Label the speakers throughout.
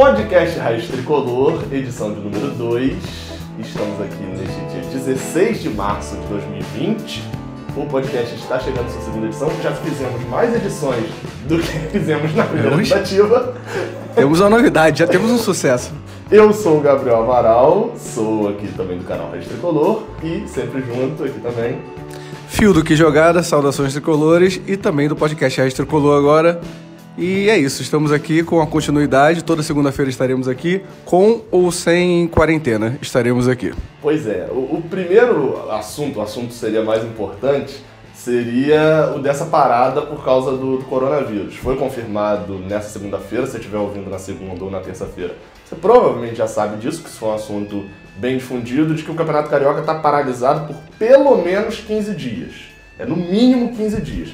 Speaker 1: Podcast Raiz Tricolor, edição de número 2. Estamos aqui neste dia 16 de março de 2020. O podcast está chegando à sua segunda edição. Já fizemos mais edições do que fizemos na primeira
Speaker 2: Temos?
Speaker 1: tentativa.
Speaker 2: Temos uma novidade, já temos um sucesso.
Speaker 1: Eu sou o Gabriel Amaral, sou aqui também do canal Raiz Tricolor e sempre junto aqui também.
Speaker 2: Fio do Que Jogada, saudações tricolores e também do podcast Raiz Tricolor agora. E é isso, estamos aqui com a continuidade. Toda segunda-feira estaremos aqui, com ou sem quarentena, estaremos aqui.
Speaker 1: Pois é, o, o primeiro assunto, o assunto seria mais importante, seria o dessa parada por causa do, do coronavírus. Foi confirmado nessa segunda-feira, se você estiver ouvindo na segunda ou na terça-feira. Você provavelmente já sabe disso, que isso foi um assunto bem difundido, de que o Campeonato Carioca está paralisado por pelo menos 15 dias. É no mínimo 15 dias.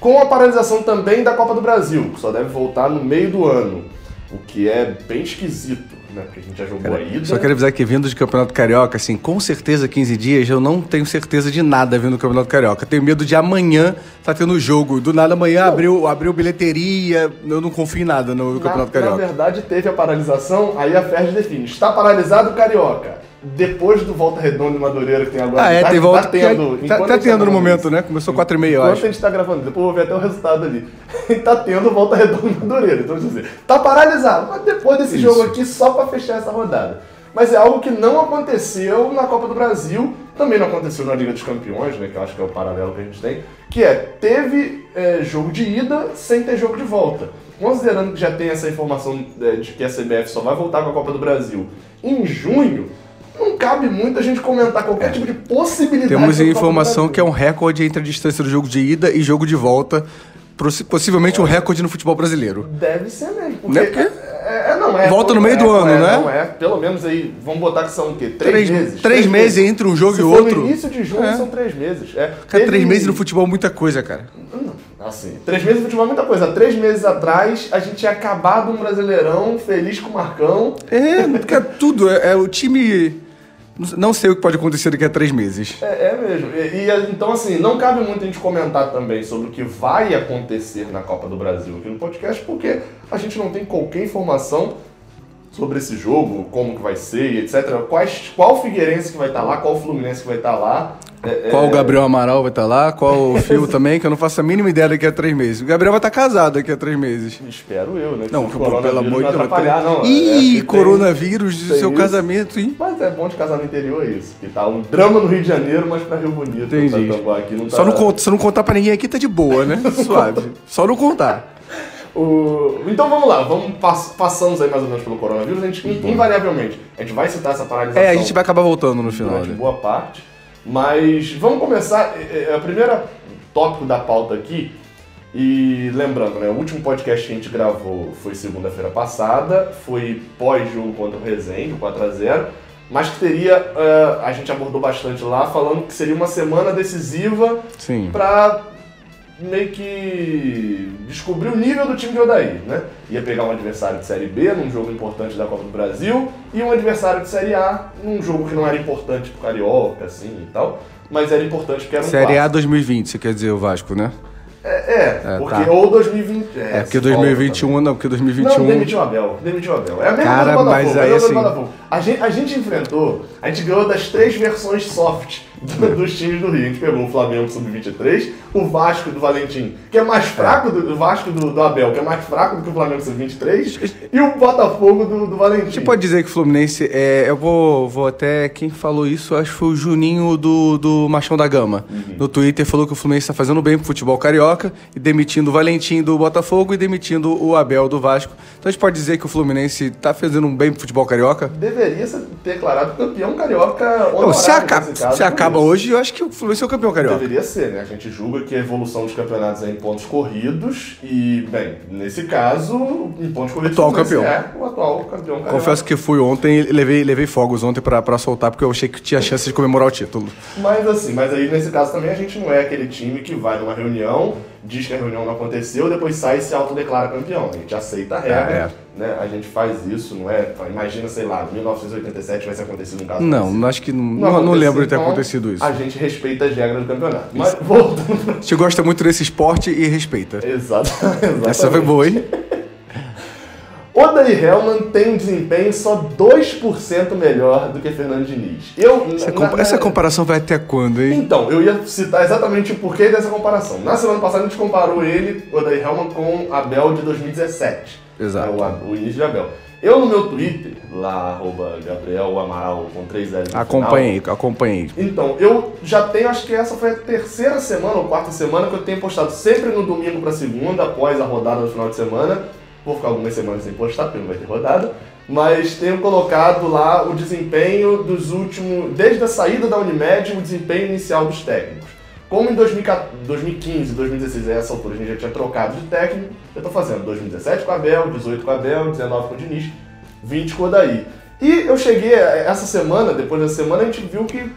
Speaker 1: Com a paralisação também da Copa do Brasil, que só deve voltar no meio do ano. O que é bem esquisito, né? Porque a gente já jogou a ida.
Speaker 2: Só quero avisar que vindo de Campeonato Carioca, assim, com certeza 15 dias, eu não tenho certeza de nada vindo do Campeonato Carioca. Tenho medo de amanhã tá tendo jogo. Do nada amanhã abriu, abriu bilheteria, eu não confio em nada no
Speaker 1: Na,
Speaker 2: Campeonato
Speaker 1: na
Speaker 2: Carioca.
Speaker 1: verdade, teve a paralisação, aí a FERJ define. Está paralisado o Carioca. Depois do Volta Redonda e Madureira que tem agora.
Speaker 2: Ah, é,
Speaker 1: tá,
Speaker 2: tem volta.
Speaker 1: Tá tendo.
Speaker 2: Tá, tá
Speaker 1: gente
Speaker 2: tendo no
Speaker 1: gravando
Speaker 2: momento,
Speaker 1: isso.
Speaker 2: né? Começou 4 e meia, eu
Speaker 1: Enquanto
Speaker 2: acho.
Speaker 1: a gente tá gravando, depois eu vou ver até o resultado ali. tá tendo Volta Redonda e Madureira. Então, dizer, tá paralisado. Mas depois desse
Speaker 2: Isso.
Speaker 1: jogo aqui, só pra fechar essa rodada. Mas é algo que não aconteceu na Copa do Brasil, também não aconteceu na Liga dos Campeões, né? Que eu acho que é o paralelo que a gente tem. Que é, teve é, jogo de ida sem ter jogo de volta. Considerando que já tem essa informação é, de que a CBF só vai voltar com a Copa do Brasil em junho, não cabe muito a gente comentar qualquer tipo de possibilidade.
Speaker 2: Temos informação que é um recorde entre a distância do jogo de ida e jogo de volta. possi- Possivelmente um recorde no futebol brasileiro.
Speaker 1: Deve ser mesmo. Porque,
Speaker 2: Não é porque-
Speaker 1: é, é, não, é,
Speaker 2: Volta no
Speaker 1: é,
Speaker 2: meio do
Speaker 1: é,
Speaker 2: ano,
Speaker 1: é,
Speaker 2: né?
Speaker 1: Não é, pelo menos aí, vamos botar que são o quê? Três,
Speaker 2: Três-
Speaker 1: meses?
Speaker 2: três meses entre um jogo
Speaker 1: Se
Speaker 2: e outro.
Speaker 1: No início de junho
Speaker 2: É.
Speaker 1: são três meses. É,
Speaker 2: Cara,
Speaker 1: Teve-
Speaker 2: três meses no futebol é muita coisa, cara.
Speaker 1: Assim, três meses no futebol é muita coisa. Três meses atrás, a gente tinha acabado um Brasileirão, feliz com o Marcão.
Speaker 2: É, cara, tudo. É, é o time. Não sei o que pode acontecer daqui a três meses.
Speaker 1: É, é mesmo. E, e, então, assim, não cabe muito a gente comentar também sobre o que vai acontecer na Copa do Brasil aqui no podcast, porque a gente não tem qualquer informação sobre esse jogo, como que vai ser etc. Quais, qual Figueirense que vai estar lá, qual Fluminense que vai estar lá. É,
Speaker 2: Qual
Speaker 1: é,
Speaker 2: o Gabriel Amaral vai estar lá, qual o Fio também, que eu não faço a mínima ideia daqui a três meses. O Gabriel vai estar casado daqui a três meses.
Speaker 1: Espero eu, né?
Speaker 2: Não,
Speaker 1: o
Speaker 2: pelo amor de
Speaker 1: não
Speaker 2: Deus.
Speaker 1: atrapalhar, não. É,
Speaker 2: Ih,
Speaker 1: tem-
Speaker 2: coronavírus do
Speaker 1: tem
Speaker 2: seu
Speaker 1: isso.
Speaker 2: casamento, hein?
Speaker 1: Mas é bom de casar no interior, é isso. Que tá um drama no Rio de Janeiro, mas pra Rio Bonito.
Speaker 2: Entendi.
Speaker 1: Tatuapé aqui não tá...
Speaker 2: Só não, conta, se não contar pra ninguém aqui, tá de boa, né? Suave. Só não contar.
Speaker 1: O- Então vamos lá, vamos pass- passamos aí mais ou menos pelo coronavírus, a gente invariavelmente, a gente vai citar essa paralisação
Speaker 2: É, a gente vai acabar voltando no final.
Speaker 1: durante
Speaker 2: Né?
Speaker 1: boa parte, mas vamos começar, é, é, a primeira tópico da pauta aqui, e lembrando, né, o último podcast que a gente gravou foi segunda-feira passada, foi pós-jogo contra o Resende, o 4x0, mas que teria, é, a gente abordou bastante lá, falando que seria uma semana decisiva
Speaker 2: Sim.
Speaker 1: Meio que descobrir o nível do time de Odair, né? Ia pegar um adversário de Série B num jogo importante da Copa do Brasil e um adversário de Série A num jogo que não era importante pro Carioca, assim e tal, mas era importante porque era um
Speaker 2: Série A
Speaker 1: clássico.
Speaker 2: 2020, você quer dizer o Vasco, né?
Speaker 1: É, é,
Speaker 2: É,
Speaker 1: porque
Speaker 2: tá.
Speaker 1: ou 2020...
Speaker 2: É, porque
Speaker 1: se volta
Speaker 2: 2021,
Speaker 1: também.
Speaker 2: não, porque
Speaker 1: Não,
Speaker 2: 2021.
Speaker 1: demitiu o Abel. Demitiu o Abel. É a mesma
Speaker 2: Cara,
Speaker 1: coisa do
Speaker 2: mas
Speaker 1: Botafogo.
Speaker 2: aí,
Speaker 1: é
Speaker 2: assim-
Speaker 1: Botafogo. A gente, a gente enfrentou, a gente ganhou das três versões soft do- dos times do Rio. A gente pegou o Flamengo Sub-23, o Vasco do Valentim, que é mais fraco do, do Vasco do, do Abel, que é mais fraco do que o Flamengo Sub-23, e o Botafogo do, do Valentim.
Speaker 2: A gente pode dizer que o Fluminense, é, eu vou, vou até, quem falou isso, acho que foi o Juninho do, do Machão da Gama.
Speaker 1: Uhum.
Speaker 2: No Twitter falou que o Fluminense está fazendo bem pro futebol carioca, e demitindo o Valentim do Botafogo e demitindo o Abel do Vasco. Então a gente pode dizer que o Fluminense tá fazendo um bem pro futebol carioca?
Speaker 1: Deveria ser declarado campeão carioca
Speaker 2: Não, se acaba,
Speaker 1: caso,
Speaker 2: se
Speaker 1: por
Speaker 2: acaba
Speaker 1: isso.
Speaker 2: hoje, eu acho que o Fluminense é o campeão carioca.
Speaker 1: Deveria ser, né? A gente julga que a evolução dos campeonatos é em pontos corridos e, bem, nesse caso, em pontos corridos...
Speaker 2: Atual
Speaker 1: o Fluminense
Speaker 2: campeão.
Speaker 1: É o atual campeão carioca.
Speaker 2: Confesso que fui ontem e levei, levei fogos ontem pra, pra soltar, porque eu achei que tinha chance de comemorar o título.
Speaker 1: Mas assim, mas aí nesse caso também a gente não é aquele time que vai numa reunião, diz que a reunião não aconteceu, depois sai e se autodeclara campeão. A gente aceita a regra,
Speaker 2: É,
Speaker 1: né? A gente faz isso, não é? Imagina, sei lá, 1987 tivesse acontecido um caso
Speaker 2: Não, acho que não, não,
Speaker 1: aconteceu,
Speaker 2: lembro de ter
Speaker 1: então,
Speaker 2: acontecido isso.
Speaker 1: A gente respeita as regras do campeonato. Mas voltando.
Speaker 2: A gente gosta muito desse esporte e respeita.
Speaker 1: Exato, exatamente.
Speaker 2: Essa foi boa, hein?
Speaker 1: Odair Hellman tem um desempenho só 2% melhor do que Fernando Diniz. Eu,
Speaker 2: Essa,
Speaker 1: na-
Speaker 2: compa- essa comparação vai até quando, hein?
Speaker 1: Então, eu ia citar exatamente o porquê dessa comparação. Na semana passada a gente comparou ele, Odair Hellman, com Abel de 2017.
Speaker 2: Exato.
Speaker 1: É, o, o início de Abel. Eu no meu Twitter, lá, arroba Gabriel Amaral com 3 L no final,
Speaker 2: Acompanhei, acompanhei.
Speaker 1: então, eu já tenho, acho que essa foi a terceira semana ou quarta semana que eu tenho postado sempre no domingo pra segunda, após a rodada do final de semana. Vou ficar algumas semanas sem postar, porque não vai ter rodada. Mas tenho colocado lá o desempenho dos últimos. Desde a saída da Unimed, o desempenho inicial dos técnicos. Como em 2014 2015 2016, a essa altura, a gente já tinha trocado de técnico, eu tô fazendo 2017 com a Abel, 18 com a Abel, 19 com o Diniz, 20 com o Odaí. E eu cheguei, essa semana, depois dessa semana, a gente viu que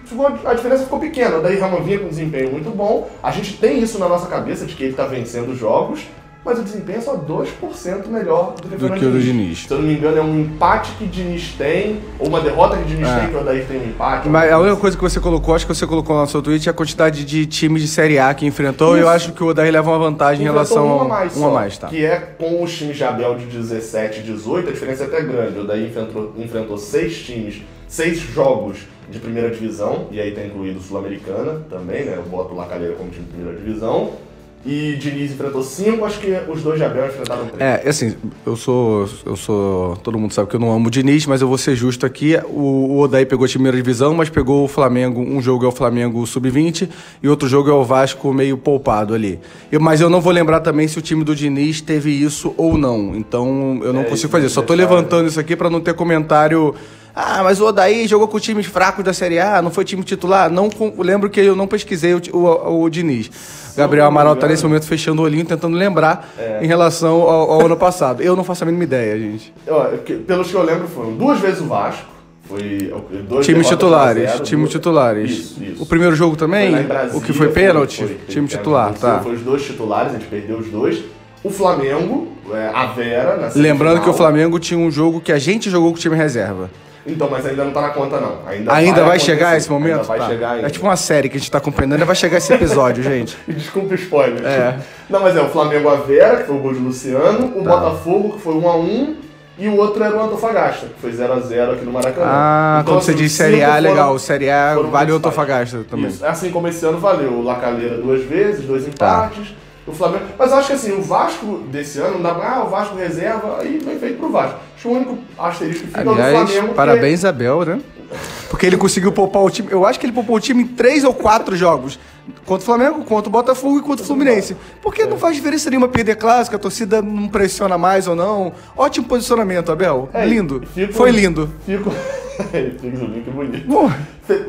Speaker 1: a diferença ficou pequena. Daí Rama vinha com desempenho muito bom. A gente tem isso na nossa cabeça de que ele está vencendo jogos, mas o desempenho é só 2% melhor do que,
Speaker 2: Do que o do Diniz.
Speaker 1: Se eu não me engano, é um empate que Diniz tem, ou uma derrota que Diniz
Speaker 2: É.
Speaker 1: tem, que o Odair tem um empate.
Speaker 2: Mas a única coisa que você colocou, acho que você colocou lá no seu tweet, é a quantidade de times de Série A que enfrentou. E eu
Speaker 1: Isso.
Speaker 2: acho que o Odair leva uma vantagem em
Speaker 1: Enfrentou
Speaker 2: relação
Speaker 1: uma
Speaker 2: a
Speaker 1: mais,
Speaker 2: uma
Speaker 1: só,
Speaker 2: mais, tá?
Speaker 1: Que é com os times de Abel de 17 e 18, a diferença é até grande. O daí enfrentou, enfrentou seis times, seis jogos de primeira divisão, e aí tá incluído Sul-Americana também, né? Eu boto o Lacalheira como time de primeira divisão. E Diniz enfrentou cinco, acho que os dois de Abel enfrentaram três.
Speaker 2: É, assim, eu sou. Eu sou. Todo mundo sabe que eu não amo o Diniz, mas eu vou ser justo aqui. O, o Odaí pegou a primeira divisão, mas pegou o Flamengo. Um jogo é o Flamengo sub-20 e outro jogo é o Vasco meio poupado ali. Eu- mas eu não vou lembrar também se o time do Diniz teve isso ou não. Então eu não
Speaker 1: É,
Speaker 2: consigo fazer. Só tô
Speaker 1: detalhe.
Speaker 2: levantando isso aqui pra não ter comentário. Ah, mas o Odaí jogou com times fracos da Série A, não foi time titular. Não lembro que eu não pesquisei o, o, o Diniz. Gabriel Amaral tá
Speaker 1: engano-
Speaker 2: nesse momento fechando o olhinho, tentando lembrar
Speaker 1: É.
Speaker 2: em relação ao, ao ano passado. Eu não faço a mínima ideia, gente.
Speaker 1: Que- pelos que eu lembro, foram duas vezes o Vasco. Foi dois
Speaker 2: Times titulares,
Speaker 1: zero, duas-
Speaker 2: titulares.
Speaker 1: Isso, isso.
Speaker 2: O primeiro jogo também,
Speaker 1: Brasília,
Speaker 2: o que foi pênalti,
Speaker 1: foi-
Speaker 2: time titular,
Speaker 1: foi-
Speaker 2: tá.
Speaker 1: Foi os dois titulares, a gente perdeu os dois. O Flamengo, é, a Vera, na
Speaker 2: Lembrando que o. Flamengo tinha um jogo que a gente jogou com o time reserva.
Speaker 1: Então, mas ainda não tá na conta, não. Ainda,
Speaker 2: Ainda vai,
Speaker 1: acontecer.
Speaker 2: chegar esse momento?
Speaker 1: Ainda vai
Speaker 2: Tá.
Speaker 1: chegar ainda.
Speaker 2: É tipo uma série que a gente tá acompanhando, ainda vai chegar esse episódio, gente.
Speaker 1: E Desculpa o spoiler.
Speaker 2: É.
Speaker 1: Não, mas é o Flamengo a Vera, que foi o gol de Luciano, o
Speaker 2: Tá.
Speaker 1: Botafogo, que foi 1x1, e o outro era o Antofagasta, que foi 0x0 aqui no Maracanã.
Speaker 2: Ah,
Speaker 1: Então,
Speaker 2: quando você
Speaker 1: assim,
Speaker 2: diz
Speaker 1: os
Speaker 2: Série A,
Speaker 1: foram-
Speaker 2: legal. Série A vale o. Antofagasta também.
Speaker 1: Isso. Assim como esse ano valeu o Lacaleira duas vezes, dois
Speaker 2: Tá.
Speaker 1: empates. O Flamengo. Mas eu acho que assim, o Vasco desse ano, não dá pra. Ah, o Vasco reserva, aí vem feito pro Vasco. Acho que o único asterisco que fica é o do
Speaker 2: Aliás,
Speaker 1: Flamengo. porque-
Speaker 2: parabéns, Abel, né? Porque ele conseguiu poupar o time. Eu acho que ele poupou o time em três ou quatro jogos. Contra o Flamengo, contra o Botafogo e contra o Fluminense. Porque não faz diferença nenhuma perder clássica, a torcida não pressiona mais ou não. Ótimo posicionamento, Abel.
Speaker 1: É,
Speaker 2: lindo.
Speaker 1: fico-
Speaker 2: Foi lindo.
Speaker 1: Fico. Fico o link bonito.
Speaker 2: Bom,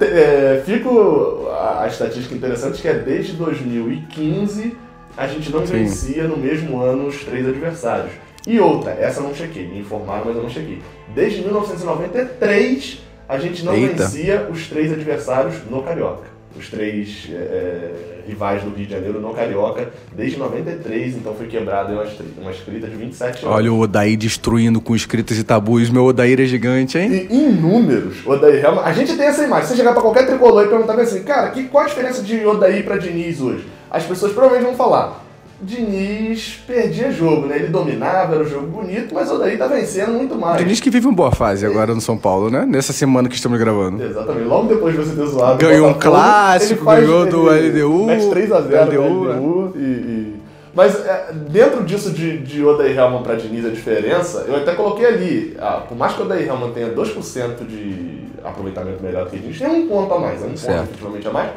Speaker 1: é, fico a, a estatística interessante que é desde 2015 a gente não
Speaker 2: Sim.
Speaker 1: vencia no mesmo ano os três adversários. E outra, essa eu não chequei, me informaram, mas eu não chequei. Desde 1993 a gente não
Speaker 2: Eita.
Speaker 1: vencia os três adversários no Carioca. Os três é, é, rivais do Rio de Janeiro no Carioca, desde 93, então foi quebrada uma, uma escrita de 27 anos.
Speaker 2: olha o Odaí destruindo com escritas e tabus. Meu Odair é gigante, hein?
Speaker 1: E em números, Odair a gente tem essa imagem. Se você chegar pra qualquer tricolor e perguntar assim, cara, que, qual a diferença de Odair pra Diniz hoje? As pessoas provavelmente vão falar. Diniz perdia jogo, né? Ele dominava, era um jogo bonito, mas Odair tá vencendo muito mais.
Speaker 2: Diniz que vive uma boa fase agora no São Paulo, né? Nessa semana que estamos gravando.
Speaker 1: Exatamente. Logo depois de você ter zoado. o
Speaker 2: Ganhou um clássico,
Speaker 1: faz-
Speaker 2: ganhou do LDU,
Speaker 1: Mete 3x0
Speaker 2: LDU,
Speaker 1: LDU e, e- Mas é, dentro disso de, de Odair Helman pra Diniz a diferença, eu até coloquei ali, ah, por mais que o Odair Helman tenha 2% de aproveitamento melhor que o Diniz, tem um ponto a mais, é um
Speaker 2: Certo.
Speaker 1: ponto efetivamente a mais.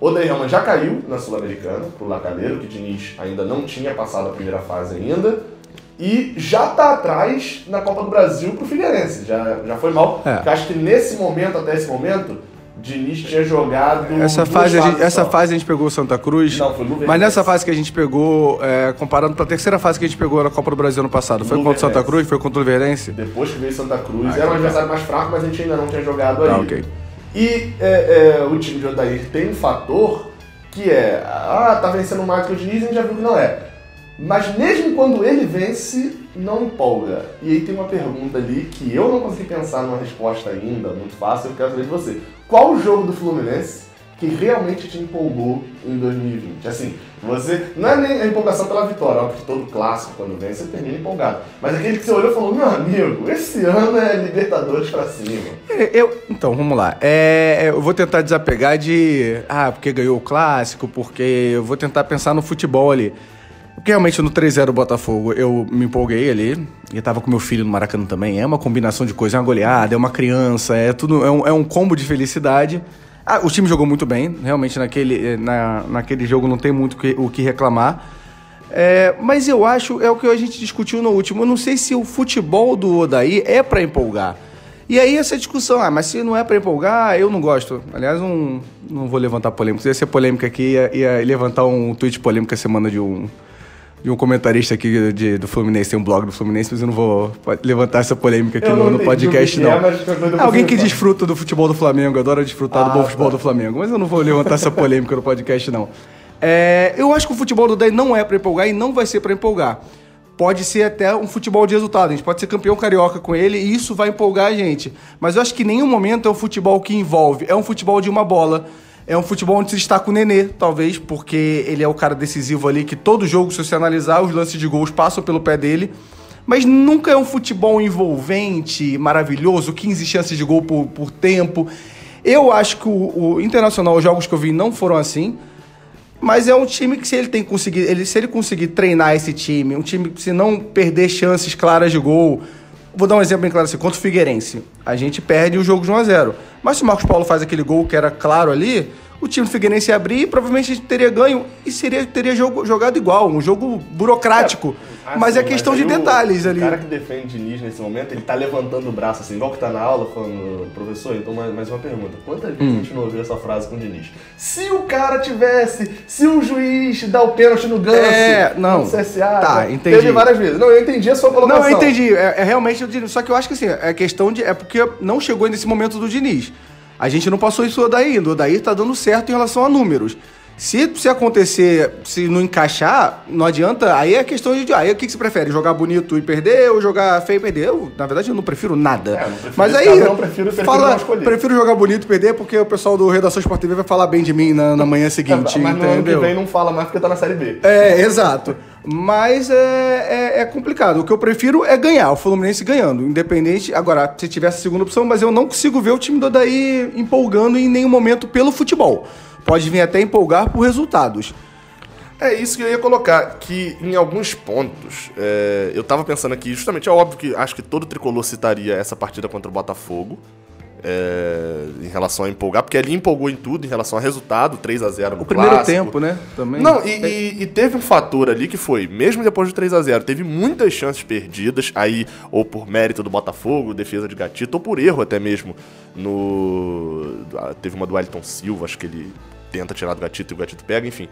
Speaker 1: O Odair Helman já caiu na Sul-Americana pro Lacaleiro, que Diniz ainda não tinha passado a primeira fase ainda. E já tá atrás na Copa do Brasil pro Figueirense. Já, já foi mal.
Speaker 2: É.
Speaker 1: Acho que nesse momento, até esse momento, Diniz tinha jogado.
Speaker 2: Essa fase, a gente, essa
Speaker 1: só.
Speaker 2: fase a gente pegou o Santa Cruz.
Speaker 1: Não, foi Luverdense.
Speaker 2: Mas nessa fase que a gente pegou, é, comparando pra terceira fase que a gente pegou na Copa do Brasil ano passado, foi contra o Santa
Speaker 1: Luverdense.
Speaker 2: Cruz? Foi contra o Luverdense?
Speaker 1: Depois que veio Santa Cruz,
Speaker 2: Ah,
Speaker 1: era um
Speaker 2: então tá.
Speaker 1: adversário mais fraco, mas a gente ainda não tinha jogado aí.
Speaker 2: Ah, ok.
Speaker 1: E é, é, o time de Odair tem um fator que é, ah, tá vencendo mais que o Diniz, a gente já viu que não é. Mas mesmo quando ele vence, não empolga. E aí tem uma pergunta ali que eu não consegui pensar numa resposta ainda, muito fácil, eu quero saber de você. Qual o jogo do Fluminense que realmente te empolgou em 2020? Assim, você. Não é nem a empolgação pela vitória, óbvio que todo clássico, quando vem, você termina empolgado. Mas aquele que você olhou e falou: meu amigo, esse ano é Libertadores pra cima.
Speaker 2: É, Eu, então, vamos lá. É, eu vou tentar desapegar de. Ah, porque ganhou o clássico, porque eu vou tentar pensar no futebol ali. Porque realmente no 3-0 Botafogo eu me empolguei ali. E tava com meu filho no Maracanã também. É uma combinação de coisas, é uma goleada, é uma criança, é tudo. É um, é um combo de felicidade. Ah, o time jogou muito bem, realmente naquele, eh, na, naquele jogo não tem muito que- o que reclamar. É, mas eu acho, é o que a gente discutiu no último, eu não sei se o futebol do Odaí é pra empolgar. E aí essa discussão, ah, mas se não é pra empolgar, eu não gosto. Aliás, um, não vou levantar polêmica. Ia ser polêmica aqui, ia, ia levantar um tweet polêmico a semana de um, de um comentarista aqui de- do Fluminense, tem um blog do Fluminense, mas eu não vou levantar essa polêmica aqui no, no podcast,
Speaker 1: que
Speaker 2: não.
Speaker 1: é,
Speaker 2: Alguém que desfruta do futebol do Flamengo, adora desfrutar do
Speaker 1: Ah,
Speaker 2: bom futebol
Speaker 1: tá.
Speaker 2: do Flamengo, mas eu não vou levantar essa polêmica no podcast, não. É, eu acho que o futebol do Daí não é pra empolgar e não vai ser pra empolgar. Pode ser até um futebol de resultado. A gente pode ser campeão carioca com ele e isso vai empolgar a gente. Mas eu acho que em nenhum momento é um futebol que envolve. É um futebol de uma bola. É um futebol onde se destaca o Nenê, talvez, porque ele é o cara decisivo ali, que todo jogo, se você analisar, os lances de gols passam pelo pé dele. Mas nunca é um futebol envolvente, maravilhoso, 15 chances de gol por, por tempo. Eu acho que o, o Internacional, os jogos que eu vi não foram assim. Mas é um time que se ele tem conseguido, ele, se ele conseguir treinar esse time, um time que se não perder chances claras de gol, vou dar um exemplo bem claro assim, contra o Figueirense, a gente perde o jogo de 1 a 0. Mas se o Marcos Paulo faz aquele gol que era claro ali, o time do Figueirense ia abrir e provavelmente a gente teria ganho e seria, teria jogo, jogado igual, um jogo burocrático.
Speaker 1: Ah,
Speaker 2: mas
Speaker 1: sim,
Speaker 2: é questão
Speaker 1: aí
Speaker 2: de
Speaker 1: o-
Speaker 2: detalhes ali.
Speaker 1: O cara que defende o Diniz nesse momento, ele tá levantando o braço assim, igual que tá na aula falando, professor, então mais, mais uma pergunta. Quantas vezes
Speaker 2: Hum.
Speaker 1: a gente não ouviu essa frase com o Diniz? Se o cara tivesse, se o juiz dá o pênalti no ganso,
Speaker 2: É, não.
Speaker 1: no CSA,
Speaker 2: Tá,
Speaker 1: né?
Speaker 2: entendi.
Speaker 1: teve várias vezes. Não, eu entendi a sua colocação.
Speaker 2: Não, eu entendi. É, é realmente o Diniz. Só que eu acho que assim, é questão de. É porque não chegou nesse momento do Diniz. A gente não passou isso do Odaí ainda. O Odaí tá dando certo em relação a números. Se, se acontecer, se não encaixar, não adianta. Aí é questão de. Aí o que, que você prefere? Jogar bonito e perder ou jogar feio e perder? Eu, na verdade, eu não prefiro nada.
Speaker 1: É, não prefiro
Speaker 2: Mas aí.
Speaker 1: não prefiro- prefiro
Speaker 2: fala, prefiro jogar bonito e perder porque o pessoal do Redação Sport TV vai falar bem de mim na, na manhã seguinte.
Speaker 1: É, mas no ano que
Speaker 2: entendeu?
Speaker 1: vem não fala mais porque tá na Série B.
Speaker 2: É, exato. Mas é, é, é complicado. O que eu prefiro é ganhar, o Fluminense ganhando. Independente. Agora, se tivesse segunda opção, mas eu não consigo ver o time do Odaí empolgando em nenhum momento pelo futebol. Pode vir até empolgar por resultados.
Speaker 1: É isso que eu ia colocar, que em alguns pontos, é, eu tava pensando aqui, justamente, é óbvio que acho que todo tricolor citaria essa partida contra o Botafogo, é, em relação a empolgar, porque ali empolgou em tudo, em relação a resultado, 3 a 0 no
Speaker 2: O primeiro
Speaker 1: clássico.
Speaker 2: tempo, né? Também.
Speaker 1: Não, e, e- e teve um fator ali que foi, mesmo depois do 3 a 0 teve muitas chances perdidas, aí, ou por mérito do Botafogo, defesa de Gatito, ou por erro até mesmo. No. Teve uma do Wellington Silva, acho que ele tenta tirar do Gatito e o Gatito pega, enfim.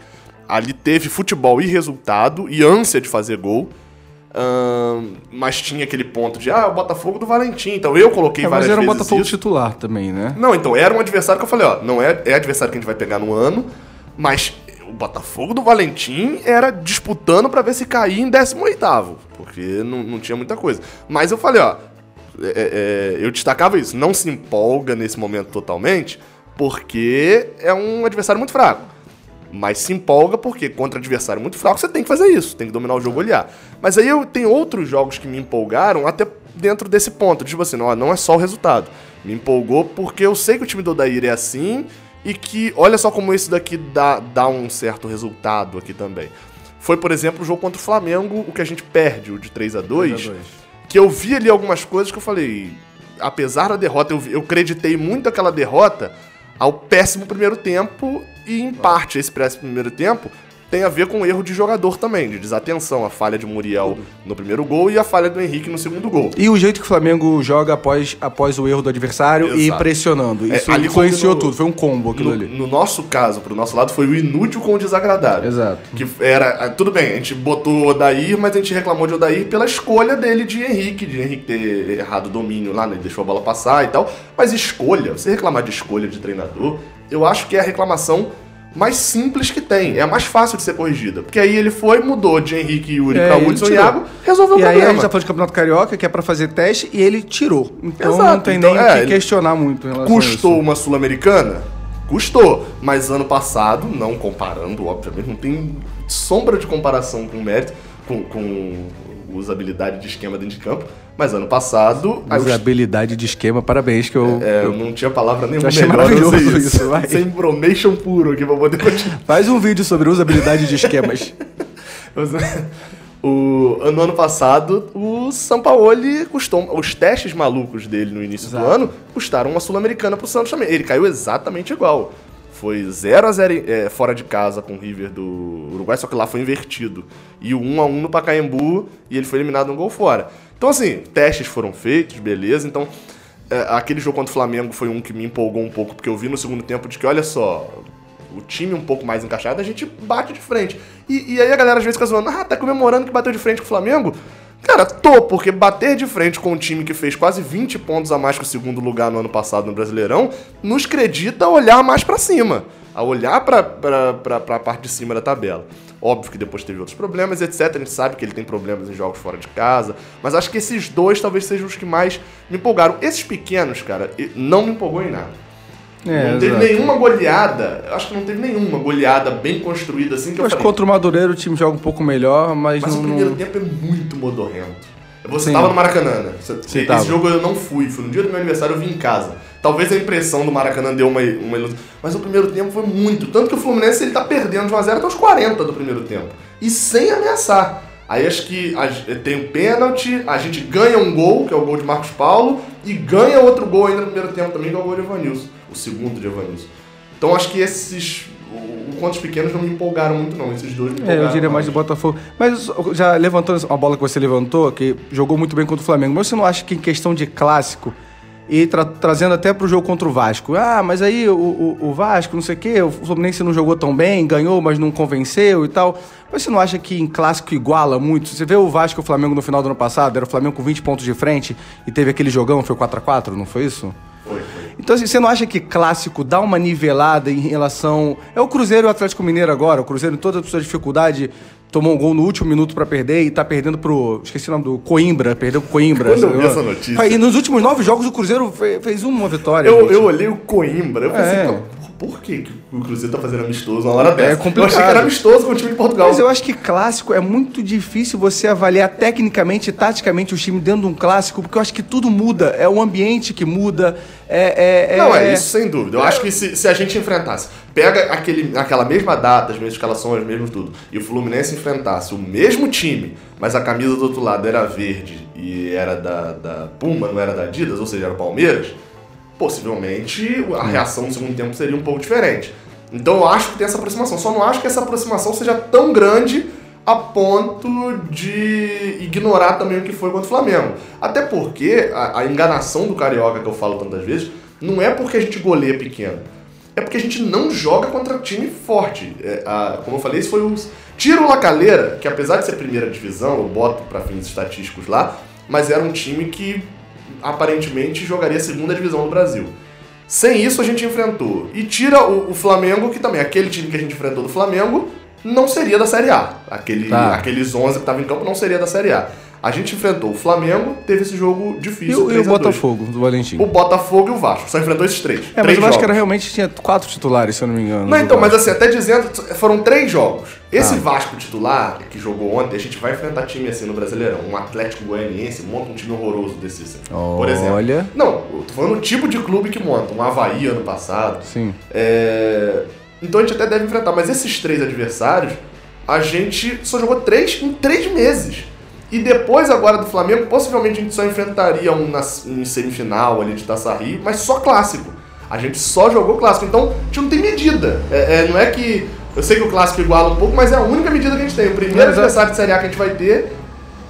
Speaker 1: Ali teve futebol e resultado, e ânsia de fazer gol. Mas tinha aquele ponto de, ah, o Botafogo do Valentim. Então eu coloquei
Speaker 2: É, mas
Speaker 1: várias
Speaker 2: era um
Speaker 1: vezes
Speaker 2: Botafogo
Speaker 1: isso.
Speaker 2: titular também, né?
Speaker 1: Não, então era um adversário que eu falei, ó, não é, é adversário que a gente vai pegar no ano, mas o Botafogo do Valentim era disputando pra ver se caía em 18º, porque não, não tinha muita coisa. Mas eu falei, ó, é- é- eu destacava isso, não se empolga nesse momento totalmente, porque é um adversário muito fraco. Mas se empolga porque contra adversário muito fraco você tem que fazer isso, tem que dominar o jogo e olhar. Mas aí eu tenho outros jogos que me empolgaram até dentro desse ponto, tipo assim, não, não é só o resultado. Me empolgou porque eu sei que o time do Odair é assim e que olha só como esse daqui dá, dá um certo resultado aqui também. Foi, por exemplo, o jogo contra o Flamengo, o que a gente perde, o de 3 a 2
Speaker 2: 3 a 2.
Speaker 1: que eu vi ali algumas coisas que eu falei, apesar da derrota, eu, eu acreditei muito aquela derrota ao péssimo primeiro tempo e em parte esse péssimo primeiro tempo tem a ver com o erro de jogador também, de desatenção, a falha de Muriel no primeiro gol e a falha do Henrique no segundo gol.
Speaker 2: E o jeito que o Flamengo joga após, após o erro do adversário e
Speaker 1: Exato.
Speaker 2: pressionando.
Speaker 1: É,
Speaker 2: Isso
Speaker 1: ali
Speaker 2: influenciou
Speaker 1: no-
Speaker 2: tudo. Foi um combo aquilo
Speaker 1: No,
Speaker 2: ali.
Speaker 1: no nosso caso, pro nosso lado, foi o inútil com o desagradável.
Speaker 2: Exato.
Speaker 1: Que era. ah, Tudo bem, a gente botou o Odair, mas a gente reclamou de Odair pela escolha dele de Henrique, de Henrique ter errado o domínio lá, né? Ele deixou a bola passar e tal. Mas escolha, você reclamar de escolha de treinador, eu acho que é a reclamação mais simples que tem. É a mais fácil de ser corrigida. Porque aí ele foi, mudou de Henrique e Yuri
Speaker 2: É,
Speaker 1: pra Hudson e. Iago, resolveu
Speaker 2: E
Speaker 1: o
Speaker 2: aí a
Speaker 1: problema.
Speaker 2: gente tá falando de Campeonato Carioca, que é pra fazer teste, e ele tirou. Então
Speaker 1: Exato,
Speaker 2: não tem
Speaker 1: então,
Speaker 2: nem o
Speaker 1: é,
Speaker 2: que questionar muito em relação
Speaker 1: Custou uma Sul-Americana? Custou, mas ano passado, não comparando, obviamente, não tem sombra de comparação com mérito, com, com usabilidade de esquema dentro de campo, mas ano passado.
Speaker 2: Usabilidade de esquema, parabéns, que eu.
Speaker 1: É,
Speaker 2: eu
Speaker 1: não tinha palavra nenhuma.
Speaker 2: achei maravilhoso isso. isso
Speaker 1: vai. Sem bromation puro aqui pra poder continuar.
Speaker 2: Faz um vídeo sobre usabilidade de esquemas.
Speaker 1: O, no ano passado, o Sampaoli custou. Os testes malucos dele no início Exato. do ano custaram uma Sul-Americana pro Santos também. Ele caiu exatamente igual. Foi 0 a 0 é, fora de casa com o River do Uruguai, só que lá foi invertido. E o 1 a 1 no Pacaembu e ele foi eliminado um gol fora. Então, assim, testes foram feitos, beleza. Então, é, aquele jogo contra o Flamengo foi um que me empolgou um pouco, porque eu vi no segundo tempo de que, olha só, o time um pouco mais encaixado, a gente bate de frente. E, e aí a galera às vezes fica zoando, ah, tá comemorando que bateu de frente com o Flamengo? Cara, tô, porque bater de frente com um time que fez quase 20 pontos a mais que o segundo lugar no ano passado no Brasileirão, nos acredita a olhar mais para cima, a olhar pra, pra parte de cima da tabela. Óbvio que depois teve outros problemas, etc. A gente sabe que ele tem problemas em jogos fora de casa, mas acho que esses dois talvez sejam os que mais me empolgaram. Esses pequenos, cara, não me empolgou em nada. É, não teve exato. nenhuma goleada, acho que não teve nenhuma goleada bem construída assim que eu,
Speaker 2: eu acho
Speaker 1: que
Speaker 2: contra o Madureira o time joga um pouco melhor, mas.
Speaker 1: Mas
Speaker 2: não,
Speaker 1: o primeiro não... tempo é muito modorrento. Você Sim. tava no Maracanã, né? Você, Sim, esse tava. jogo eu não fui, fui no dia do meu aniversário, eu vim em casa. Talvez a impressão do Maracanã deu uma, uma ilusão. Mas o primeiro tempo foi muito. Tanto que o Fluminense ele tá perdendo de 1x0 até os 40 do primeiro tempo. E sem ameaçar. Aí acho que a, tem o pênalti, a gente ganha um gol, que é o gol de Marcos Paulo, e ganha outro gol ainda no primeiro tempo também, que é o gol de Evanilson. O segundo de Evanilson. Então acho que esses quantos pequenos não me empolgaram muito, não. Esses dois me empolgaram.
Speaker 2: É, eu diria mais do Botafogo. Mas já levantando a bola que você levantou, que jogou muito bem contra o Flamengo, mas você não acha que em questão de clássico, e tra trazendo até pro jogo contra o Vasco. Ah, mas aí o, o, o, Vasco, não sei o quê, o Fluminense não jogou tão bem, ganhou, mas não convenceu e tal. Mas você não acha que em clássico iguala muito? Você vê o Vasco e o Flamengo no final do ano passado, era o Flamengo com 20 pontos de frente e teve aquele jogão, foi 4 a 4 não foi isso? Então, assim, você não acha que clássico dá uma nivelada em relação. É o Cruzeiro e o Atlético Mineiro agora. O Cruzeiro, em toda a sua dificuldade, tomou um gol no último minuto para perder e tá perdendo pro. Esqueci o nome do Coimbra, perdeu pro Coimbra.
Speaker 1: Quando eu vi essa notícia.
Speaker 2: E nos últimos nove jogos o Cruzeiro fez uma vitória.
Speaker 1: Eu, eu olhei o Coimbra, eu pensei, é por que, o Cruzeiro tá fazendo amistoso uma hora é dessa? É complicado. Eu achei que era amistoso com o time de Portugal.
Speaker 2: Mas eu acho que clássico é muito difícil você avaliar tecnicamente e taticamente o time dentro de um clássico, porque eu acho que tudo muda. É o ambiente que muda. É, é,
Speaker 1: é Não, é isso sem dúvida. Eu acho que se, se a gente enfrentasse, pega aquele, aquela mesma data, as mesmas escalações, mesmo tudo, e o Fluminense enfrentasse o mesmo time, mas a camisa do outro lado era verde e era da, da Puma, não era da Adidas, ou seja, era Palmeiras possivelmente a reação no segundo tempo seria um pouco diferente. Então eu acho que tem essa aproximação. Só não acho que essa aproximação seja tão grande a ponto de ignorar também o que foi contra o Flamengo. Até porque a, a enganação do Carioca que eu falo tantas vezes não é porque a gente goleia pequeno. É porque a gente não joga contra time forte. É, a, como eu falei, esse foi o. Tira o Lacaleira, que apesar de ser primeira divisão, eu boto para fins estatísticos lá, mas era um time que aparentemente jogaria a segunda divisão do Brasil. Sem isso, a gente enfrentou. E tira o, o, Flamengo, que também, aquele time que a gente enfrentou do Flamengo, não seria da Série A. Aquele, tá. Aqueles 11 que estavam em campo não seria da Série A. A gente enfrentou o Flamengo, teve esse jogo difícil.
Speaker 2: E, e o Botafogo, do Valentim?
Speaker 1: O Botafogo e o Vasco. Só enfrentou esses três.
Speaker 2: É,
Speaker 1: três
Speaker 2: mas o Vasco era, realmente tinha quatro titulares, se eu não me engano.
Speaker 1: Não, então, mas assim, até dizendo, foram três jogos. Esse ah. Vasco titular, que jogou ontem, a gente vai enfrentar time assim no Brasileirão. Um Atlético Goianiense monta um time horroroso desse, assim, por exemplo.
Speaker 2: Olha.
Speaker 1: Não, eu tô falando o tipo de clube que monta. Um Havaí ano passado.
Speaker 2: Sim.
Speaker 1: É... Então a gente até deve enfrentar. Mas esses três adversários, a gente só jogou três em três meses. E depois agora do Flamengo, possivelmente a gente só enfrentaria um na, em semifinal ali de Taça Rio, mas só clássico. A gente só jogou clássico, então a gente não tem medida. É, é, não é que. Eu sei que o clássico iguala um pouco, mas é a única medida que a gente tem. O primeiro adversário de Série A que a gente vai ter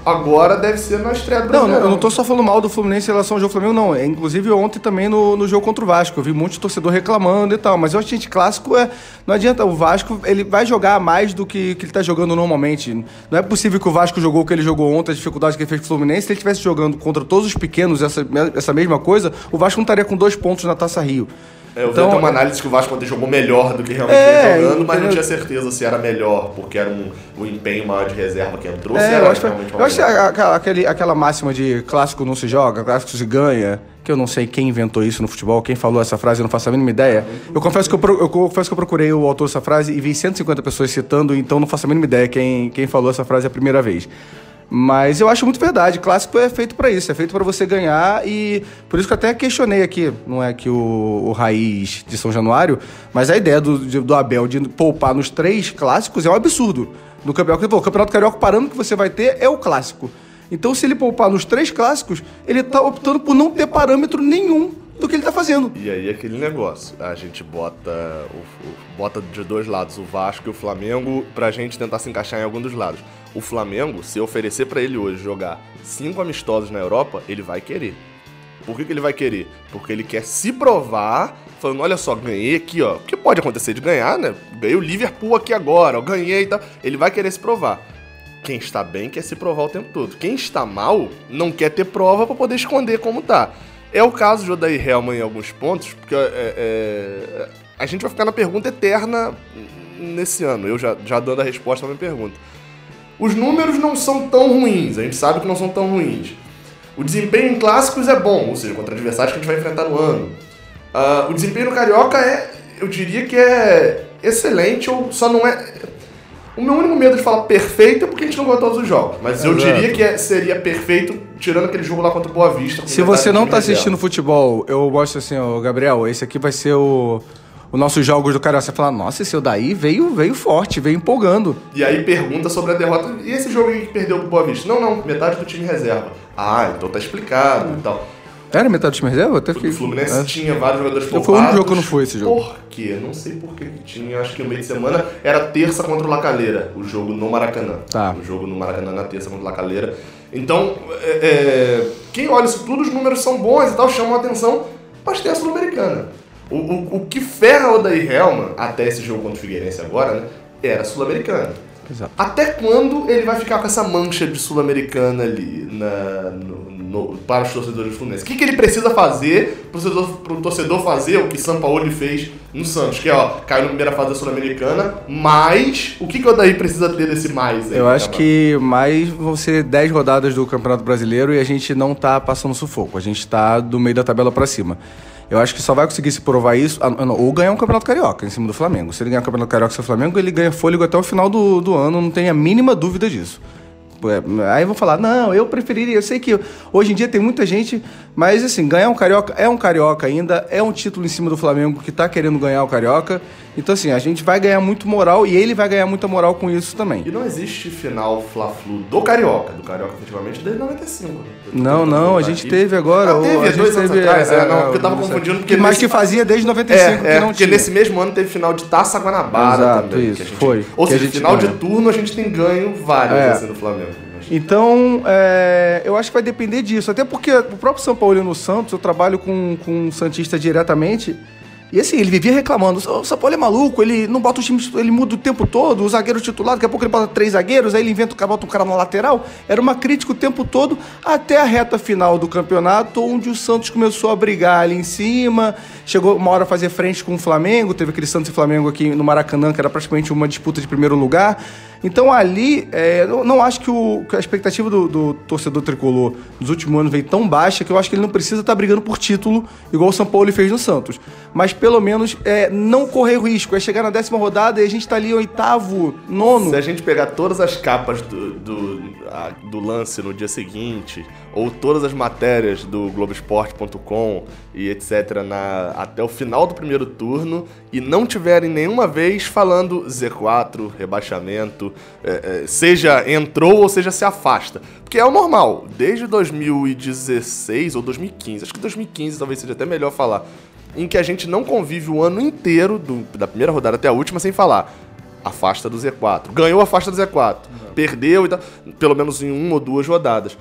Speaker 1: agora deve ser na estreia do
Speaker 2: Não, eu não tô só falando mal do Fluminense em relação ao jogo Flamengo, não. É, inclusive ontem também no, no jogo contra o Vasco. Eu vi muitos torcedor reclamando e tal. Mas eu acho que gente clássico é. Não adianta. O Vasco ele vai jogar mais do que, que ele tá jogando normalmente. Não é possível que o Vasco jogou o que ele jogou ontem, a dificuldade que ele fez com o Fluminense. Se ele estivesse jogando contra todos os pequenos essa, essa mesma coisa, o Vasco não estaria com dois pontos na Taça Rio.
Speaker 1: É, eu
Speaker 2: Então,
Speaker 1: vi até uma análise que o Vasco ontem jogou melhor do que realmente
Speaker 2: É,
Speaker 1: jogando, mas não
Speaker 2: entendeu?
Speaker 1: tinha certeza se era melhor, porque era um, o empenho maior de reserva que entrou, se
Speaker 2: É,
Speaker 1: era
Speaker 2: eu acho, que-
Speaker 1: realmente
Speaker 2: eu acho que aquela, aquele- aquela máxima de clássico não se joga, clássico se ganha, que eu não sei quem inventou isso no futebol, quem falou essa frase, eu não faço a mínima ideia. Eu confesso que eu, eu confesso que eu procurei o autor dessa frase e vi 150 pessoas citando, então não faço a mínima ideia quem, quem falou essa frase a primeira vez. Mas eu acho muito verdade. Clássico é feito pra isso, é feito pra você ganhar e por isso que eu até questionei aqui, não é que o, o Raiz de São Januário, mas a ideia do, do Abel de poupar nos três clássicos é um absurdo. No campeonato, o campeonato carioca, o parâmetro que você vai ter é o clássico. Então, se ele poupar nos três clássicos, ele tá optando por não ter parâmetro nenhum do que ele tá fazendo.
Speaker 1: E aí aquele negócio, a gente bota, o- o- bota de dois lados o Vasco e o Flamengo pra gente tentar se encaixar em algum dos lados. O Flamengo, se oferecer pra ele hoje jogar cinco amistosos na Europa, ele vai querer. Por que, que ele vai querer? Porque ele quer se provar, falando, olha só, ganhei aqui, ó. O que pode acontecer de ganhar, né? Ganhei o Liverpool aqui agora, eu ganhei e tal. Ele vai querer se provar. Quem está bem quer se provar o tempo todo. Quem está mal não quer ter prova pra poder esconder como tá. É o caso de Odair Helman em alguns pontos, porque é, é, a gente vai ficar na pergunta eterna nesse ano. Eu já, já dando a resposta à minha pergunta. Os números não são tão ruins, a gente sabe que não são tão ruins. O desempenho em clássicos é bom, ou seja, contra adversários que a gente vai enfrentar no ano. Ah, o desempenho no Carioca é, eu diria que é excelente, ou só não é. O meu único medo de falar perfeito é porque a gente não ganhou todos os jogos. Mas eu
Speaker 2: Exato.
Speaker 1: diria que é- seria perfeito tirando aquele jogo lá contra o Boa Vista.
Speaker 2: Se você não tá assistindo futebol, eu mostro assim, ó, Gabriel, esse aqui vai ser o, o nossos jogos do Carioca. Você fala, nossa, esse daí veio, veio forte, veio empolgando.
Speaker 1: E aí pergunta sobre a derrota. E esse jogo aí que perdeu pro Boa Vista? Não, não, metade do time reserva. Ah, então tá explicado e tal.
Speaker 2: Era metade do time reserva? Eu Até
Speaker 1: O
Speaker 2: fiquei...
Speaker 1: Fluminense
Speaker 2: É.
Speaker 1: tinha vários jogadores
Speaker 2: Foi o único jogo que eu não fui, esse jogo.
Speaker 1: Por quê? Não sei por que tinha. Acho que o meio de semana era terça contra o Lacaleira, o jogo no Maracanã.
Speaker 2: Tá.
Speaker 1: O jogo no Maracanã na terça contra o Lacaleira. Então, é, é, quem olha isso tudo, os números são bons e tal, chamam a atenção, mas tem a Sul-Americana. O, o, o que ferra o Odair Helman, até esse jogo contra o Figueirense agora, né, era a Sul-Americana.
Speaker 2: Exato.
Speaker 1: Até quando ele vai ficar com essa mancha de sul-americana ali na- no- no- para os torcedores do Fluminense? O que, que ele precisa fazer para o torcedor, torcedor fazer o que São Paulo fez no Santos? Que é, ó, caiu na primeira fase da Sul-Americana, mas o que, que o Daí precisa ter desse mais aí?
Speaker 2: Eu acho que mais vão ser 10 rodadas do Campeonato Brasileiro e a gente não tá passando sufoco. A gente tá do meio da tabela pra cima. Eu acho que só vai conseguir se provar isso, ah, ou ganhar um Campeonato Carioca em cima do Flamengo. Se ele ganhar o Campeonato Carioca cima do Flamengo, ele ganha fôlego até o final do, do ano, não tem a mínima dúvida disso. É, Aí vão falar, não, eu preferiria. Eu sei que hoje em dia tem muita gente, mas assim, ganhar um carioca é um carioca ainda, é um título em cima do Flamengo que tá querendo ganhar o carioca. Então, assim, a gente vai ganhar muito moral e ele vai ganhar muita moral com isso também.
Speaker 1: E não existe final Fla-Flu do Carioca, do Carioca efetivamente, desde 95. né? Eu tô
Speaker 2: Não, não, a gente teve agora.
Speaker 1: Ah, teve,
Speaker 2: a gente
Speaker 1: dois anos
Speaker 2: teve,
Speaker 1: atrás, é, não,
Speaker 2: é,
Speaker 1: porque eu tava confundindo, porque
Speaker 2: Que mais
Speaker 1: nesse-
Speaker 2: que fazia desde 95
Speaker 1: É,
Speaker 2: que
Speaker 1: é
Speaker 2: não
Speaker 1: porque
Speaker 2: tinha.
Speaker 1: nesse mesmo ano teve final de Taça Guanabara
Speaker 2: Exato,
Speaker 1: também.
Speaker 2: isso,
Speaker 1: gente-
Speaker 2: foi.
Speaker 1: Ou seja, final de
Speaker 2: ganha.
Speaker 1: turno a gente tem ganho vários
Speaker 2: É.
Speaker 1: assim, do Flamengo. Mas-
Speaker 2: Então, é, eu acho que vai depender disso. Até porque o próprio São Paulo no Santos, eu trabalho com, com um Santista diretamente. E assim, ele vivia reclamando. O Paulo é maluco, ele não bota o time, ele muda o tempo todo, o zagueiro titular, daqui a pouco ele bota três zagueiros, aí ele inventa o bota um cara na lateral. Era uma crítica o tempo todo, até a reta final do campeonato, onde o Santos começou a brigar ali em cima. Chegou uma hora a fazer frente com o Flamengo, teve aquele Santos e Flamengo aqui no Maracanã, que era praticamente uma disputa de primeiro lugar. Então ali, é, eu não acho que, o- que a expectativa do, do torcedor tricolor nos últimos anos veio tão baixa que eu acho que ele não precisa estar brigando por título, igual o São Paulo fez no Santos. Mas pelo menos é, não correr risco, é chegar na décima rodada e a gente tá ali oitavo, nono.
Speaker 1: Se a gente pegar todas as capas do, do, a- do lance no dia seguinte, ou todas as matérias do Globoesporte.com e etc., na, até o final do primeiro turno, e não tiverem nenhuma vez falando Z4, rebaixamento, é, é, seja entrou ou seja se afasta. Porque é o normal, desde 2016 ou 2015, acho que 2015 talvez seja até melhor falar, em que a gente não convive o ano inteiro, do- da primeira rodada até a última, sem falar afasta do Z4. Ganhou, afasta do Z4. Perdeu e tal, pelo menos em uma ou duas rodadas.